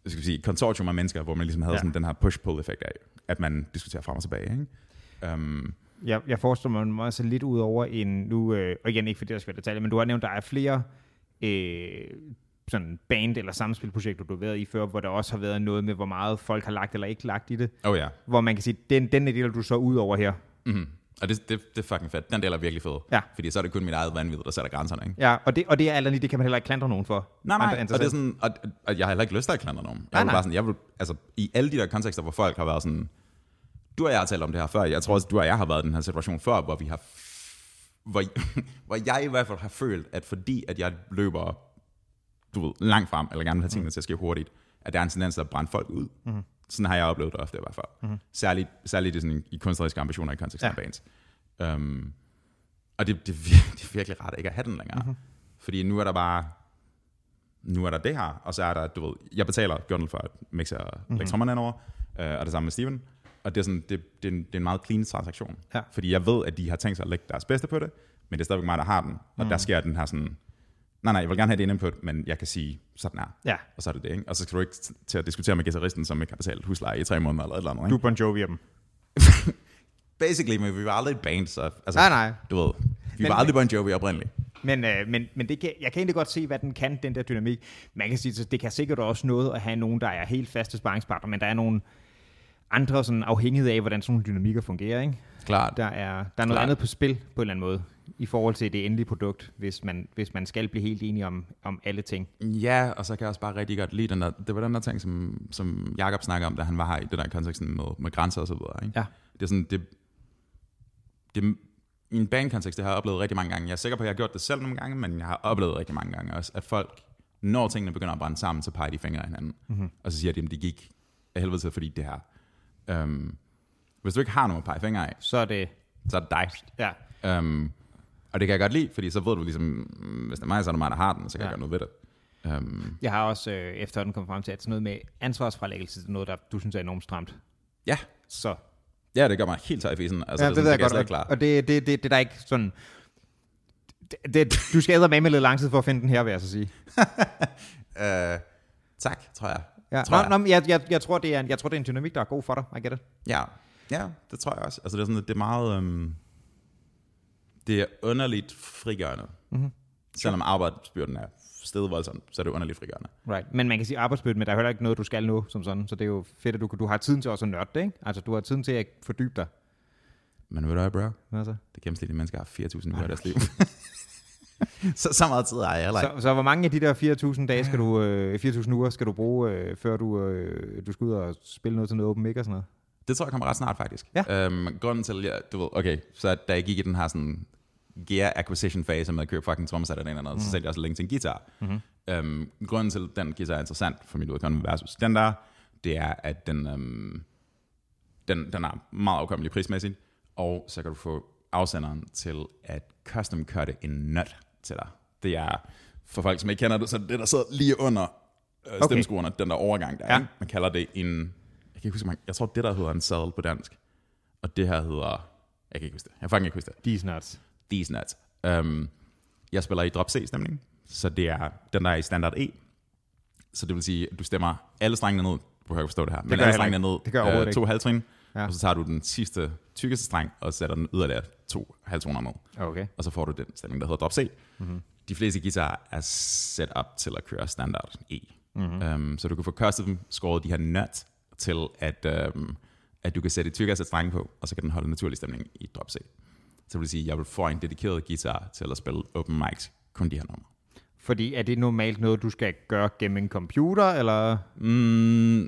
jeg skal sige, et konsortium af mennesker, hvor man ligesom havde ja. sådan den her push-pull-effekt af, at man diskuterer frem og tilbage. Ikke? Um, Jeg, jeg forestiller mig også lidt ud over en, nu, øh, og igen ikke fordi der skal være detaljer, men du har nævnt, der er flere øh, sådan band- eller samspilprojekter, du har været i før, hvor der også har været noget med, hvor meget folk har lagt eller ikke lagt i det, oh ja. hvor man kan sige, den, den deler du så ud over her. Mm-hmm. Og det, det, det er fucking fedt. Den del er virkelig fed. Ja. Fordi så er det kun mit eget vanvid, der sætter grænserne. Ikke? Ja, og det, og det er alt det kan man heller ikke klandre nogen for. Nej, nej, Andre og, det er sådan, og, og jeg har heller ikke lyst til at klandre nogen. Jeg Nej, vil bare sådan, jeg vil, altså, i alle de der kontekster, hvor folk har været sådan, du og jeg har talt om det her før, jeg tror også, du og jeg har været i den her situation før, hvor vi har, hvor, hvor jeg i hvert fald har følt, at fordi at jeg løber, du ved, langt frem, eller gerne vil have tingene til at ske hurtigt, at der er en tendens til at brænde folk ud. Mm. Sådan har jeg oplevet det ofte i hvert fald. Mm. Særligt, særligt i, sådan, i kunstneriske ambitioner i konteksten Ja. af bands. Um, og det, det, det er virkelig rart ikke at have den længere. Mm-hmm. Fordi nu er der bare, nu er der det her, og så er der, du ved, jeg betaler Gundel for at mixe og Mhm. lægge trommerne over, øh, og det samme med Steven. Og det er, sådan, det, det, er en, det er en meget clean transaktion. Ja. Fordi jeg ved, at de har tænkt sig at lægge deres bedste på det, men det er stadigvæk mig, der har den. Og mm. der sker den her sådan, nej, nej, jeg vil gerne have det input, men jeg kan sige, sådan er. Ja, Og så er det det, ikke? Og så skal du ikke til at diskutere med guitaristen, som ikke har betalt husleje i tre måneder eller et eller andet. Ikke? du er Bon Jovi af dem. Basically, men vi var aldrig et band, så... Altså, Nej, nej. Du ved, vi Men- var aldrig Bon Jovi oprindeligt. Men, øh, men, men det kan, jeg kan egentlig godt se, hvad den kan, den der dynamik. Man kan sige, så det kan sikkert også noget at have nogen, der er helt faste sparringspartner, men der er nogle andre sådan afhængighed af, hvordan sådan nogle dynamikker fungerer. Ikke? Klart. Der er, der er noget Klart. andet på spil på en eller anden måde, i forhold til det endelige produkt, hvis man, hvis man skal blive helt enige om, om alle ting. Ja, og så kan jeg også bare rigtig godt lide den der, det var den der ting, som, som Jacob snakker om, da han var her i den der kontekst med, med grænser og så videre. Ikke? Ja. Det er sådan, det, det, i en bandkontekst, det har jeg oplevet rigtig mange gange. Jeg er sikker på, at jeg har gjort det selv nogle gange, men jeg har oplevet rigtig mange gange også, at folk, når tingene begynder at brænde sammen, så peger de fingre af hinanden. Mm-hmm. Og så siger de, at det gik af helvede til, fordi det her. Um, hvis du ikke har nogen at pege fingre af, Så er det, så er det dig. ja, Um, og det kan jeg godt lide, fordi så ved du ligesom, mm, hvis det er mig, så er det mig, der har den, så kan Ja. jeg gøre noget ved det. Um, jeg har også øh, efterhånden kommet frem til, at sådan noget med ansvarsfralæggelse, det er noget, der du synes er enormt stramt. ja, Så ja, det gør mig helt tør i fisen. Altså, ja, det, det jeg kan godt. slet Og, det, det, det, det, der er ikke sådan... Det, det, du skal æde med med lidt lang tid for at finde den her, vil jeg så sige. Uh, Tak, tror jeg. Ja. Tror Nå, jeg. nå, jeg, jeg, jeg, tror, det er en, jeg tror, det er en dynamik, der er god for dig. I get it. Ja, ja, det tror jeg også. Altså det er sådan, det er meget, øhm, det er underligt frigørende. Mm-hmm. Selvom arbejdsbyrden er stedet voldsomt, så er det underligt frigørende. Right. Men man kan sige arbejdsbyrde, men der er heller ikke noget, du skal nå som sådan. Så det er jo fedt, at du, du har tiden til også at nørde det, ikke? Altså, du har tiden til at fordybe dig. Men ved du hvad, bro? Hvad så? Det gennemsnitlige mennesker har 4.000 uger i deres liv. så, så meget tid har jeg heller ikke. Så, så hvor mange af de der 4.000 dage skal du, øh, 4.000 uger skal du bruge, øh, før du, øh, du skal ud og spille noget til noget open mic og sådan noget? Det tror jeg kommer ret snart, faktisk. Ja. Øhm, grunden til, ja, du ved, okay, så da jeg gik i den her sådan gear acquisition fase med at købe fucking trommesæt eller andet, så sælger jeg også længe til en guitar. Mm-hmm. Øhm, grunden til, at den guitar er interessant for mit udkommende versus den der, det er, at den, øhm, den, den er meget afkommelig prismæssigt, og så kan du få afsenderen til at custom cutte en nut til dig. Det er, for folk som ikke kender det, så det der sidder lige under øh, Okay. stemmeskruerne, den der overgang der. Ja. Man kalder det en, jeg kan ikke huske, man- jeg tror det der hedder en saddle på dansk, og det her hedder, jeg kan ikke huske det, jeg kan ikke huske det. These nuts. These nuts. Um, jeg spiller i drop C-stemning, så det er den, der er i standard E. Så det vil sige, at du stemmer alle strengene ned. Du behøver ikke forstå det her. men gør alle strengene ned. Det gør øh, to halvtrin, Ja. og så tager du den sidste tykkeste streng, og sætter den yderligere to halvtoner ned. Okay. Og så får du den stemning, der hedder drop C. Mm-hmm. De fleste guitarer er set op til at køre standard E. Mm-hmm. Um, så du kan få custom skåret de her nuts til, at, um, at du kan sætte et tykkere sæt strenge på, og så kan den holde naturlig stemning i drop C. Så vil sige, at jeg vil få en dedikeret guitar til at spille open mics, kun de her numre. Fordi er det normalt noget, du skal gøre gennem en computer, eller? Mm,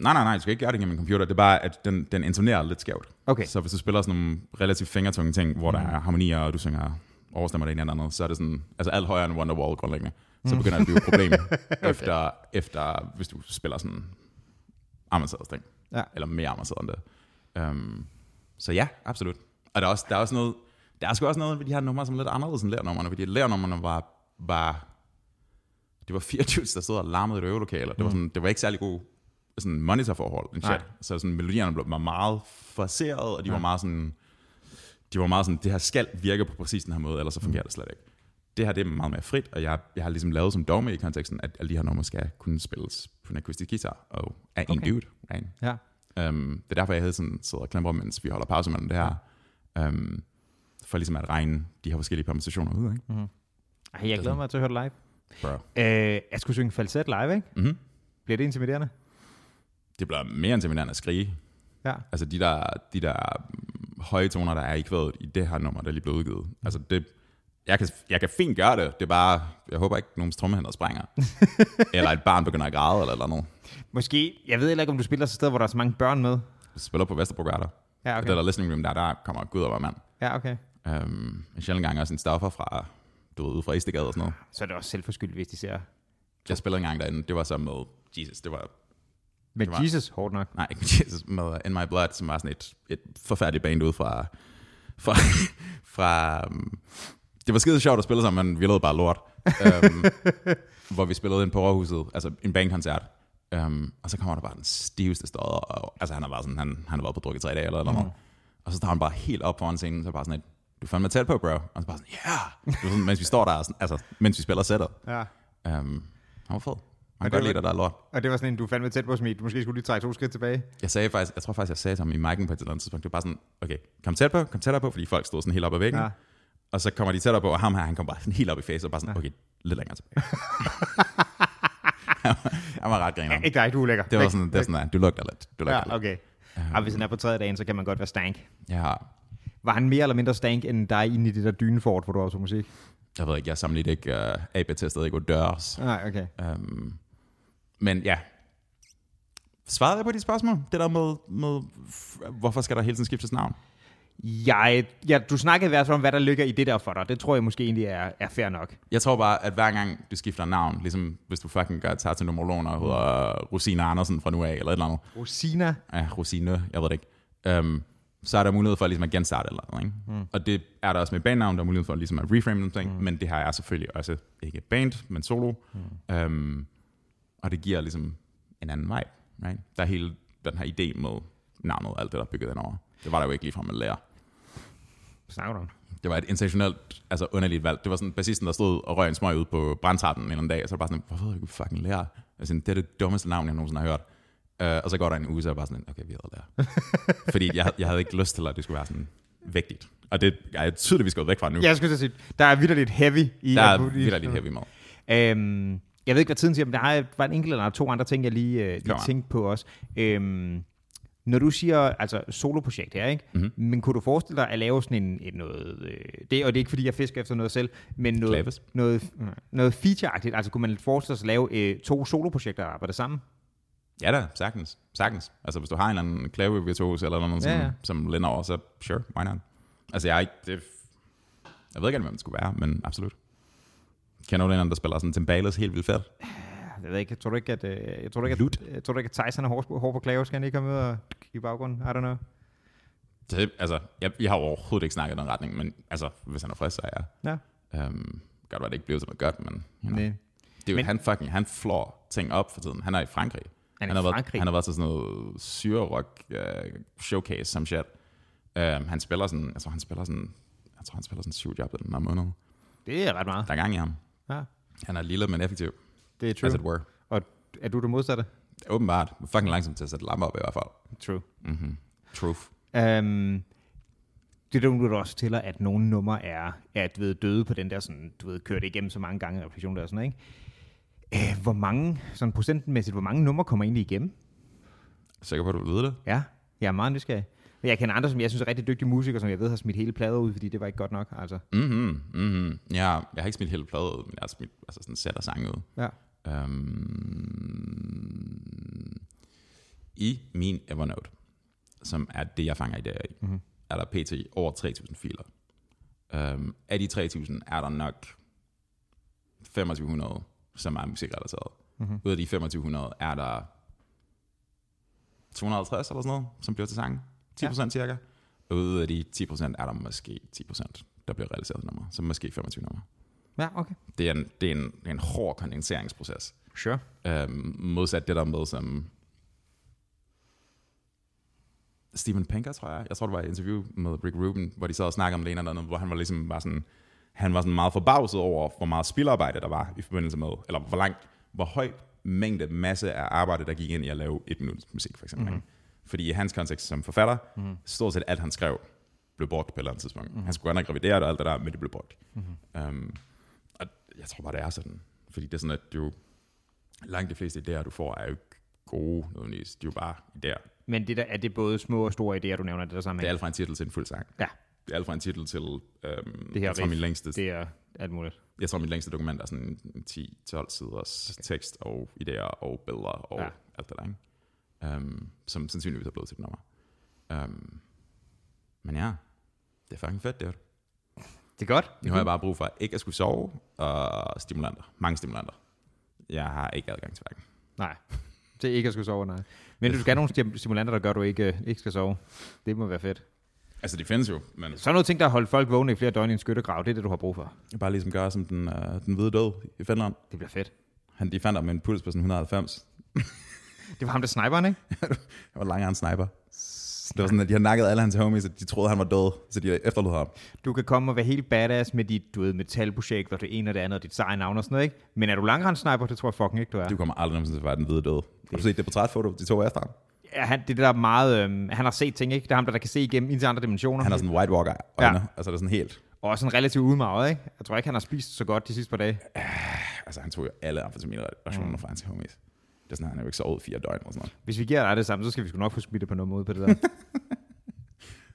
nej, nej, nej, du skal ikke gøre det gennem en computer. Det er bare, at den, den intonerer lidt skævt. Okay. Så hvis du spiller sådan nogle relativt fingertunge ting, hvor der er harmonier, og du synger overstemmer det ene eller andet, så er det sådan, altså alt højere end Wonderwall grundlæggende. Så begynder det at blive et problem, efter, efter, hvis du spiller sådan avanceret ting. Ja. Eller mere avanceret end det. Um, så ja, absolut. Og der er også, der er også noget, der er sgu også noget ved de her numre, som er lidt anderledes end lærnummerne, fordi lærnummerne var, var det var 24, der stod og larmede i et øvelokale, det, var sådan, det var ikke særlig god sådan monitorforhold, en chat. Så sådan, melodierne blev var meget forseret, og de var meget sådan, de var meget sådan, det her skal virke på præcis den her måde, ellers så fungerer det slet ikke. Det her det er meget mere frit, og jeg, jeg har ligesom lavet som dogme i konteksten, at alle de her numre skal kunne spilles på en akustisk guitar, og af en Okay. dude. Right? Ja. Um, det er derfor, jeg havde sådan sidder og klemmer, mens vi holder pause mellem det her. Um, for ligesom at regne de her forskellige permutationer ud, ikke? Mm. Ej, jeg glæder mig til at høre det live. Bro. Øh, jeg skulle synge falset live, ikke? Mm-hmm. Bliver det intimiderende? Det bliver mere intimiderende at skrige. Ja. Altså de der, de der mm, høje toner, der er i kvædet i det her nummer, der er lige blevet udgivet. Altså det, jeg kan, jeg kan fint gøre det. Det er bare, jeg håber ikke, nogen trommehænder springer. eller et barn begynder at græde eller noget. Måske, jeg ved heller ikke, om du spiller så sted, hvor der er så mange børn med. Jeg spiller på Vesterbro der. Ja, Okay. okay. Det der listening room der, der kommer Gud og mand. Ja, okay. Um, en sjældent gang også en stoffer fra, du ved, ude fra Istegade og sådan noget. Så er det også selvforskyldt, hvis de ser... Jeg spillede en gang derinde, det var så med Jesus, det var, Med Det var- Jesus, hårdt nok. nej, ikke med Jesus, med In My Blood, som var sådan et, et forfærdeligt band ud fra, fra, fra um, det var skide sjovt at spille sammen, men vi lavede bare lort. Um, hvor vi spillede ind på Råhuset, altså en bandkoncert. Um, og så kommer der bare den stiveste støder, og altså han har bare sådan, han, han har været på drukket tre dage eller noget. Mm. Og så tager han bare helt op foran scenen, så bare sådan et, du er fandme tæt på, bro. Og så bare sådan, ja! Yeah! Sådan, mens vi står der, sådan, altså, mens vi spiller sættet. Ja. Um, han var fed. Han kan godt var- lide, der er lort. Og det var sådan en, du er fandme tæt på, Smid. Du måske skulle lige trække to skridt tilbage. Jeg sagde faktisk, jeg tror faktisk, jeg sagde til ham i mic'en på et eller andet tidspunkt, det var bare sådan, okay, kom tæt på, kom tættere på, fordi folk stod sådan helt op ad væggen. Ja. Ja. Og så kommer de tættere på, og ham her, han kom bare sådan helt op i face, og bare sådan, okay, lidt længere tilbage. han var ret griner. Ikke dig, du er lækker. Det var sådan, det er sådan, du lugter lidt. Du lugter Ja, lidt. okay. Og hvis han er på tredje dagen, så kan man godt være stank. Ja, Var han mere eller mindre stank end dig inde i det der dynefort, hvor du også musik? jeg ved ikke, jeg sammenligner ikke uh, AB-testet, ikke dørs. Nej, okay. Um, men ja, svarede jeg på de spørgsmål? Det der med, med hvorfor skal der hele tiden skiftes navn? Jeg, ja, du snakkede i hvert fald om, hvad der ligger i det der for dig. Det tror jeg måske egentlig er, er fair nok. Jeg tror bare, at hver gang du skifter navn, ligesom hvis du fucking gør, tager til numerologen og hedder Rosine Andersen fra nu af, eller et eller andet. Rosina. Ja, Rosine, jeg ved det ikke. Um, så er der mulighed for ligesom at genstarte eller noget. Ikke? Mm. Og det er der også med bandnavn, der er mulighed for ligesom at reframe nogle ting, mm. men det her er selvfølgelig også ikke band, men solo. Mm. Um, og det giver ligesom en anden vibe. Right? Der er hele den her idé med navnet og alt det, der er bygget over. Det var der jo ikke lige fra med lærer. Snakker? Det var et intentionelt, altså underligt valg. Det var sådan bassisten, der stod og røg en smøg ud på brandtrappen en eller anden dag, og så var det bare sådan, hvorfor ved du fucking lærer? Sådan, det er det dummeste navn, jeg nogensinde har hørt. Uh, og så går der en uge, så er jeg bare sådan, okay, vi havde der. Fordi jeg, jeg havde ikke lyst til, at det skulle være sådan vigtigt. Og det er tydeligt, vi skal væk fra nu. Jeg skulle sige, der er vildt lidt heavy i... der er lidt heavy med. Øhm, jeg ved ikke, hvad tiden siger, men der er bare en enkelt eller to andre ting, jeg lige, øh, lige tænkte på også. Øhm, når du siger, altså soloprojekt her, ikke? Mhm. Mm-hmm. Men kunne du forestille dig at lave sådan en, et noget, øh, det, og det er ikke fordi, jeg fisker efter noget selv, men noget, Klaves. noget, noget featureagtigt, altså kunne man forestille sig at lave øh, to soloprojekter, der arbejder sammen? Ja da, sagtens. Sagtens. Altså, hvis du har en eller anden klave virtuos eller noget, som, Ja, ja. som lænder over, så sure, why not? Altså, jeg er ikke... Det, jeg ved ikke, hvem det skulle være, men absolut. Kender du en anden, der spiller sådan timbales helt vildt fedt? Jeg ved ikke, tror du ikke, at, øh, jeg tror ikke, at, jeg tror ikke, at Tyson er hård, hård på klave, skal han ikke komme ud og i baggrunden? I don't know. Det, altså, jeg, jeg har overhovedet ikke snakket i den retning, men altså, hvis han er frisk, så er jeg. Ja. Um, godt være, det ikke bliver som godt, men you know. Nej. det er jo, men, han fucking, han flår ting op for tiden. Han er i Frankrig. Han i har? Været, han har været til sådan noget syrerock uh, showcase som shit. Um, han spiller sådan, tror, han spiller sådan, jeg tror, han spiller sådan syv job den her måned. Det er ret meget. Der er gang i ham. Ja, Han er lille, men effektiv, det er as true. it were. Og er du det modsatte? Åbenbart. Fucking langsomt til at sætte lamper op i hvert fald. True. Mm-hmm. Truth. Um, det er du også fortæller, at nogle numre er, du ved, døde på den der, sådan, du ved, kørt igennem så mange gange refleksion der og sådan, ikke? Uh, hvor mange, sådan procentmæssigt, hvor mange numre kommer egentlig igennem? Sikker på, at du ved det? Ja, jeg er meget nysgerrig. Men Jeg kender andre, som jeg synes er rigtig dygtige musikere, som jeg ved har smidt hele plader ud, fordi det var ikke godt nok. Altså. Mhm, mhm. Ja, jeg har ikke smidt hele plade ud, men jeg har smidt altså sådan sæt og sang ud. Ja. Um, I min Evernote, som er det, jeg fanger i dag i, mm-hmm. er der pt. over 3.000 filer. Um, af de 3.000 er der nok 2500, som er musikrelateret. Mm-hmm. Ud af de 2500 er der 250 eller sådan noget, som bliver til sang. 10% ja. cirka. Og ud af de 10% er der måske 10%, der bliver realiseret nummer. Så måske 25 nummer. Ja, okay. Det er en, det er en, det en hård kondenseringsproces. Sure. Øhm, modsat det der med, som Steven Pinker, tror jeg. Jeg tror, det var et interview med Rick Rubin, hvor de sad og snakkede om det ene eller andet, hvor han var ligesom var sådan, han var sådan meget forbavset over, hvor meget spilarbejde der var i forbindelse med, eller hvor langt, hvor høj mængde masse af arbejde, der gik ind i at lave et minuts musik, for eksempel. Mm-hmm. Fordi i hans kontekst som forfatter, mm-hmm. stort set alt han skrev, blev brugt på et eller andet tidspunkt. Mm-hmm. Han skulle godt nok revidere det og alt det der, men det blev brugt. Mm-hmm. Um, og jeg tror bare, det er sådan. Fordi det er sådan, at du, langt de fleste idéer, du får, er jo ikke gode nødvendigvis. De er jo bare idéer. Men det der, er det både små og store idéer, du nævner det der sammen Det er alt fra en titel til en fuld sang. Ja, Det er alt fra en titel til, øhm, det her jeg, tror, riff, min længste, det er alt muligt. jeg tror, min længste dokument er sådan en 10-12 siders okay. tekst og idéer og billeder og Ja. alt det der, ikke? Um, som sandsynligvis er blevet til et nummer. Um, men ja, det er fucking fedt, det er det. Det er godt. Nu har jeg bare brug for ikke at skulle sove og stimulanter. Mange stimulanter. Jeg har ikke adgang til hverken. Nej, det er ikke at skulle sove, nej. Men du skal have nogle stim- stimulanter, der gør, at du ikke, ikke skal sove. Det må være fedt. Altså, de findes jo, men Så er noget ting, der har holdt folk vågne i flere døgn i en skyttegrav. Det er det, du har brug for. bare ligesom gør som den, uh, den hvide død i Finland. Det bliver fedt. Han, de fandt ham med en puls på sådan 190. Det var ham, der sniperen, ikke? Han var langere en sniper. Det var sådan, at de havde nakket alle hans homies, og de troede, han var død, så de efterlod ham. Du kan komme og være helt badass med dit, du ved, metalprojekt, og det ene og det andet, og dit seje navn og sådan noget, ikke? Men er du langrendssniper, det tror jeg fucking ikke, du er. Du kommer aldrig nogensinde til at være den hvide død. Har du set det portrætfoto, de to efter ham? Ja, han, det er det der er meget, øhm, han har set ting, ikke? Det er ham, der, der kan se igennem ind til andre dimensioner. Han har sådan White Walker øjne, ja. altså det er sådan helt... Og også sådan relativt udmaget, ikke? Jeg tror ikke, han har spist så godt de sidste par dage. Altså han tog jo alle amfetaminrationer mm. fra hans homies. Det er sådan, han har jo ikke sovet fire døgn og sådan noget. Hvis vi giver dig det samme, så skal vi sgu nok få smittet på noget måde på det der.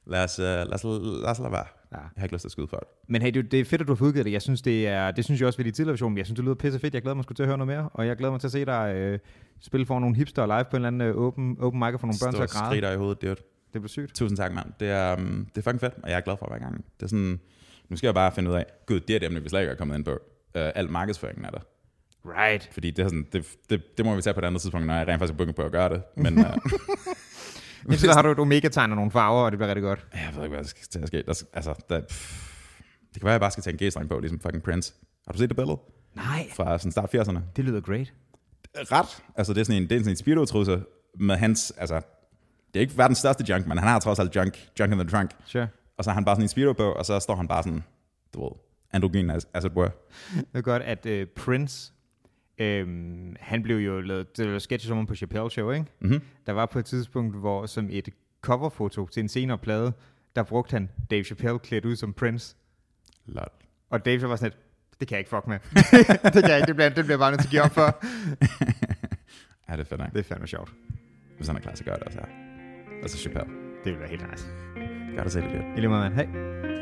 Lad os, uh, lad os, lad os lade være. Ja. Jeg har ikke lyst til at skyde folk. Men hey, det, er fedt, at du har fået udgivet det. Jeg synes, det er, det synes jeg også ved de tidligere versioner. Jeg synes, det lyder pisse fedt. Jeg glæder mig til at høre noget mere. Og jeg glæder mig til at se dig øh, spille for nogle hipster live på en eller anden øh, open, open mic for nogle børn til Stå at græde. skrider i hovedet, det er Det bliver sygt. Tusind tak, mand. Det er, um, det er fucking fedt, og jeg er glad for hver gang. Det er sådan, nu skal jeg bare finde ud af, gud, det er et emne, vi slet ikke er kommet ind på. Uh, alt markedsføringen er der. Right. Fordi det, er sådan, det, det, det, må vi tage på et andet tidspunkt, når jeg rent faktisk er på at gøre det. Men uh, Indtil der har du et omega-tegn og nogle farver, og det bliver rigtig godt. jeg ved ikke, hvad der skal ske. Der, altså, der, pff, det kan være, at jeg bare skal tage en g-streng på, ligesom fucking Prince. Har du set det billede Nej, fra sådan start 80'erne? det lyder great. Ret. Altså, det er sådan en, det er sådan en speedo med hans, altså, det er ikke verdens største junk, men han har trods alt junk, junk in the trunk. Sure. Og så har han bare sådan en speedo på, og så står han bare sådan, du ved, androgyn as, as it were. Det er godt, at øh, Prince Øhm, han blev jo lavet, det var sketches om på Chappelle Show, ikke? Mm-hmm. Der var på et tidspunkt, hvor som et coverfoto til en senere plade, der brugte han Dave Chappelle klædt ud som Prince. Lol. Og Dave så var sådan lidt, det kan jeg ikke fuck med. det kan jeg ikke, det bliver, det bliver bare nødt til at give op for. ja, det er nok. Det er fandme sjovt. Hvis han er klar, så gør det også her. Altså Chappelle. Det vil være helt nice. Gør det selv lidt. I lige måde, mand. Hej.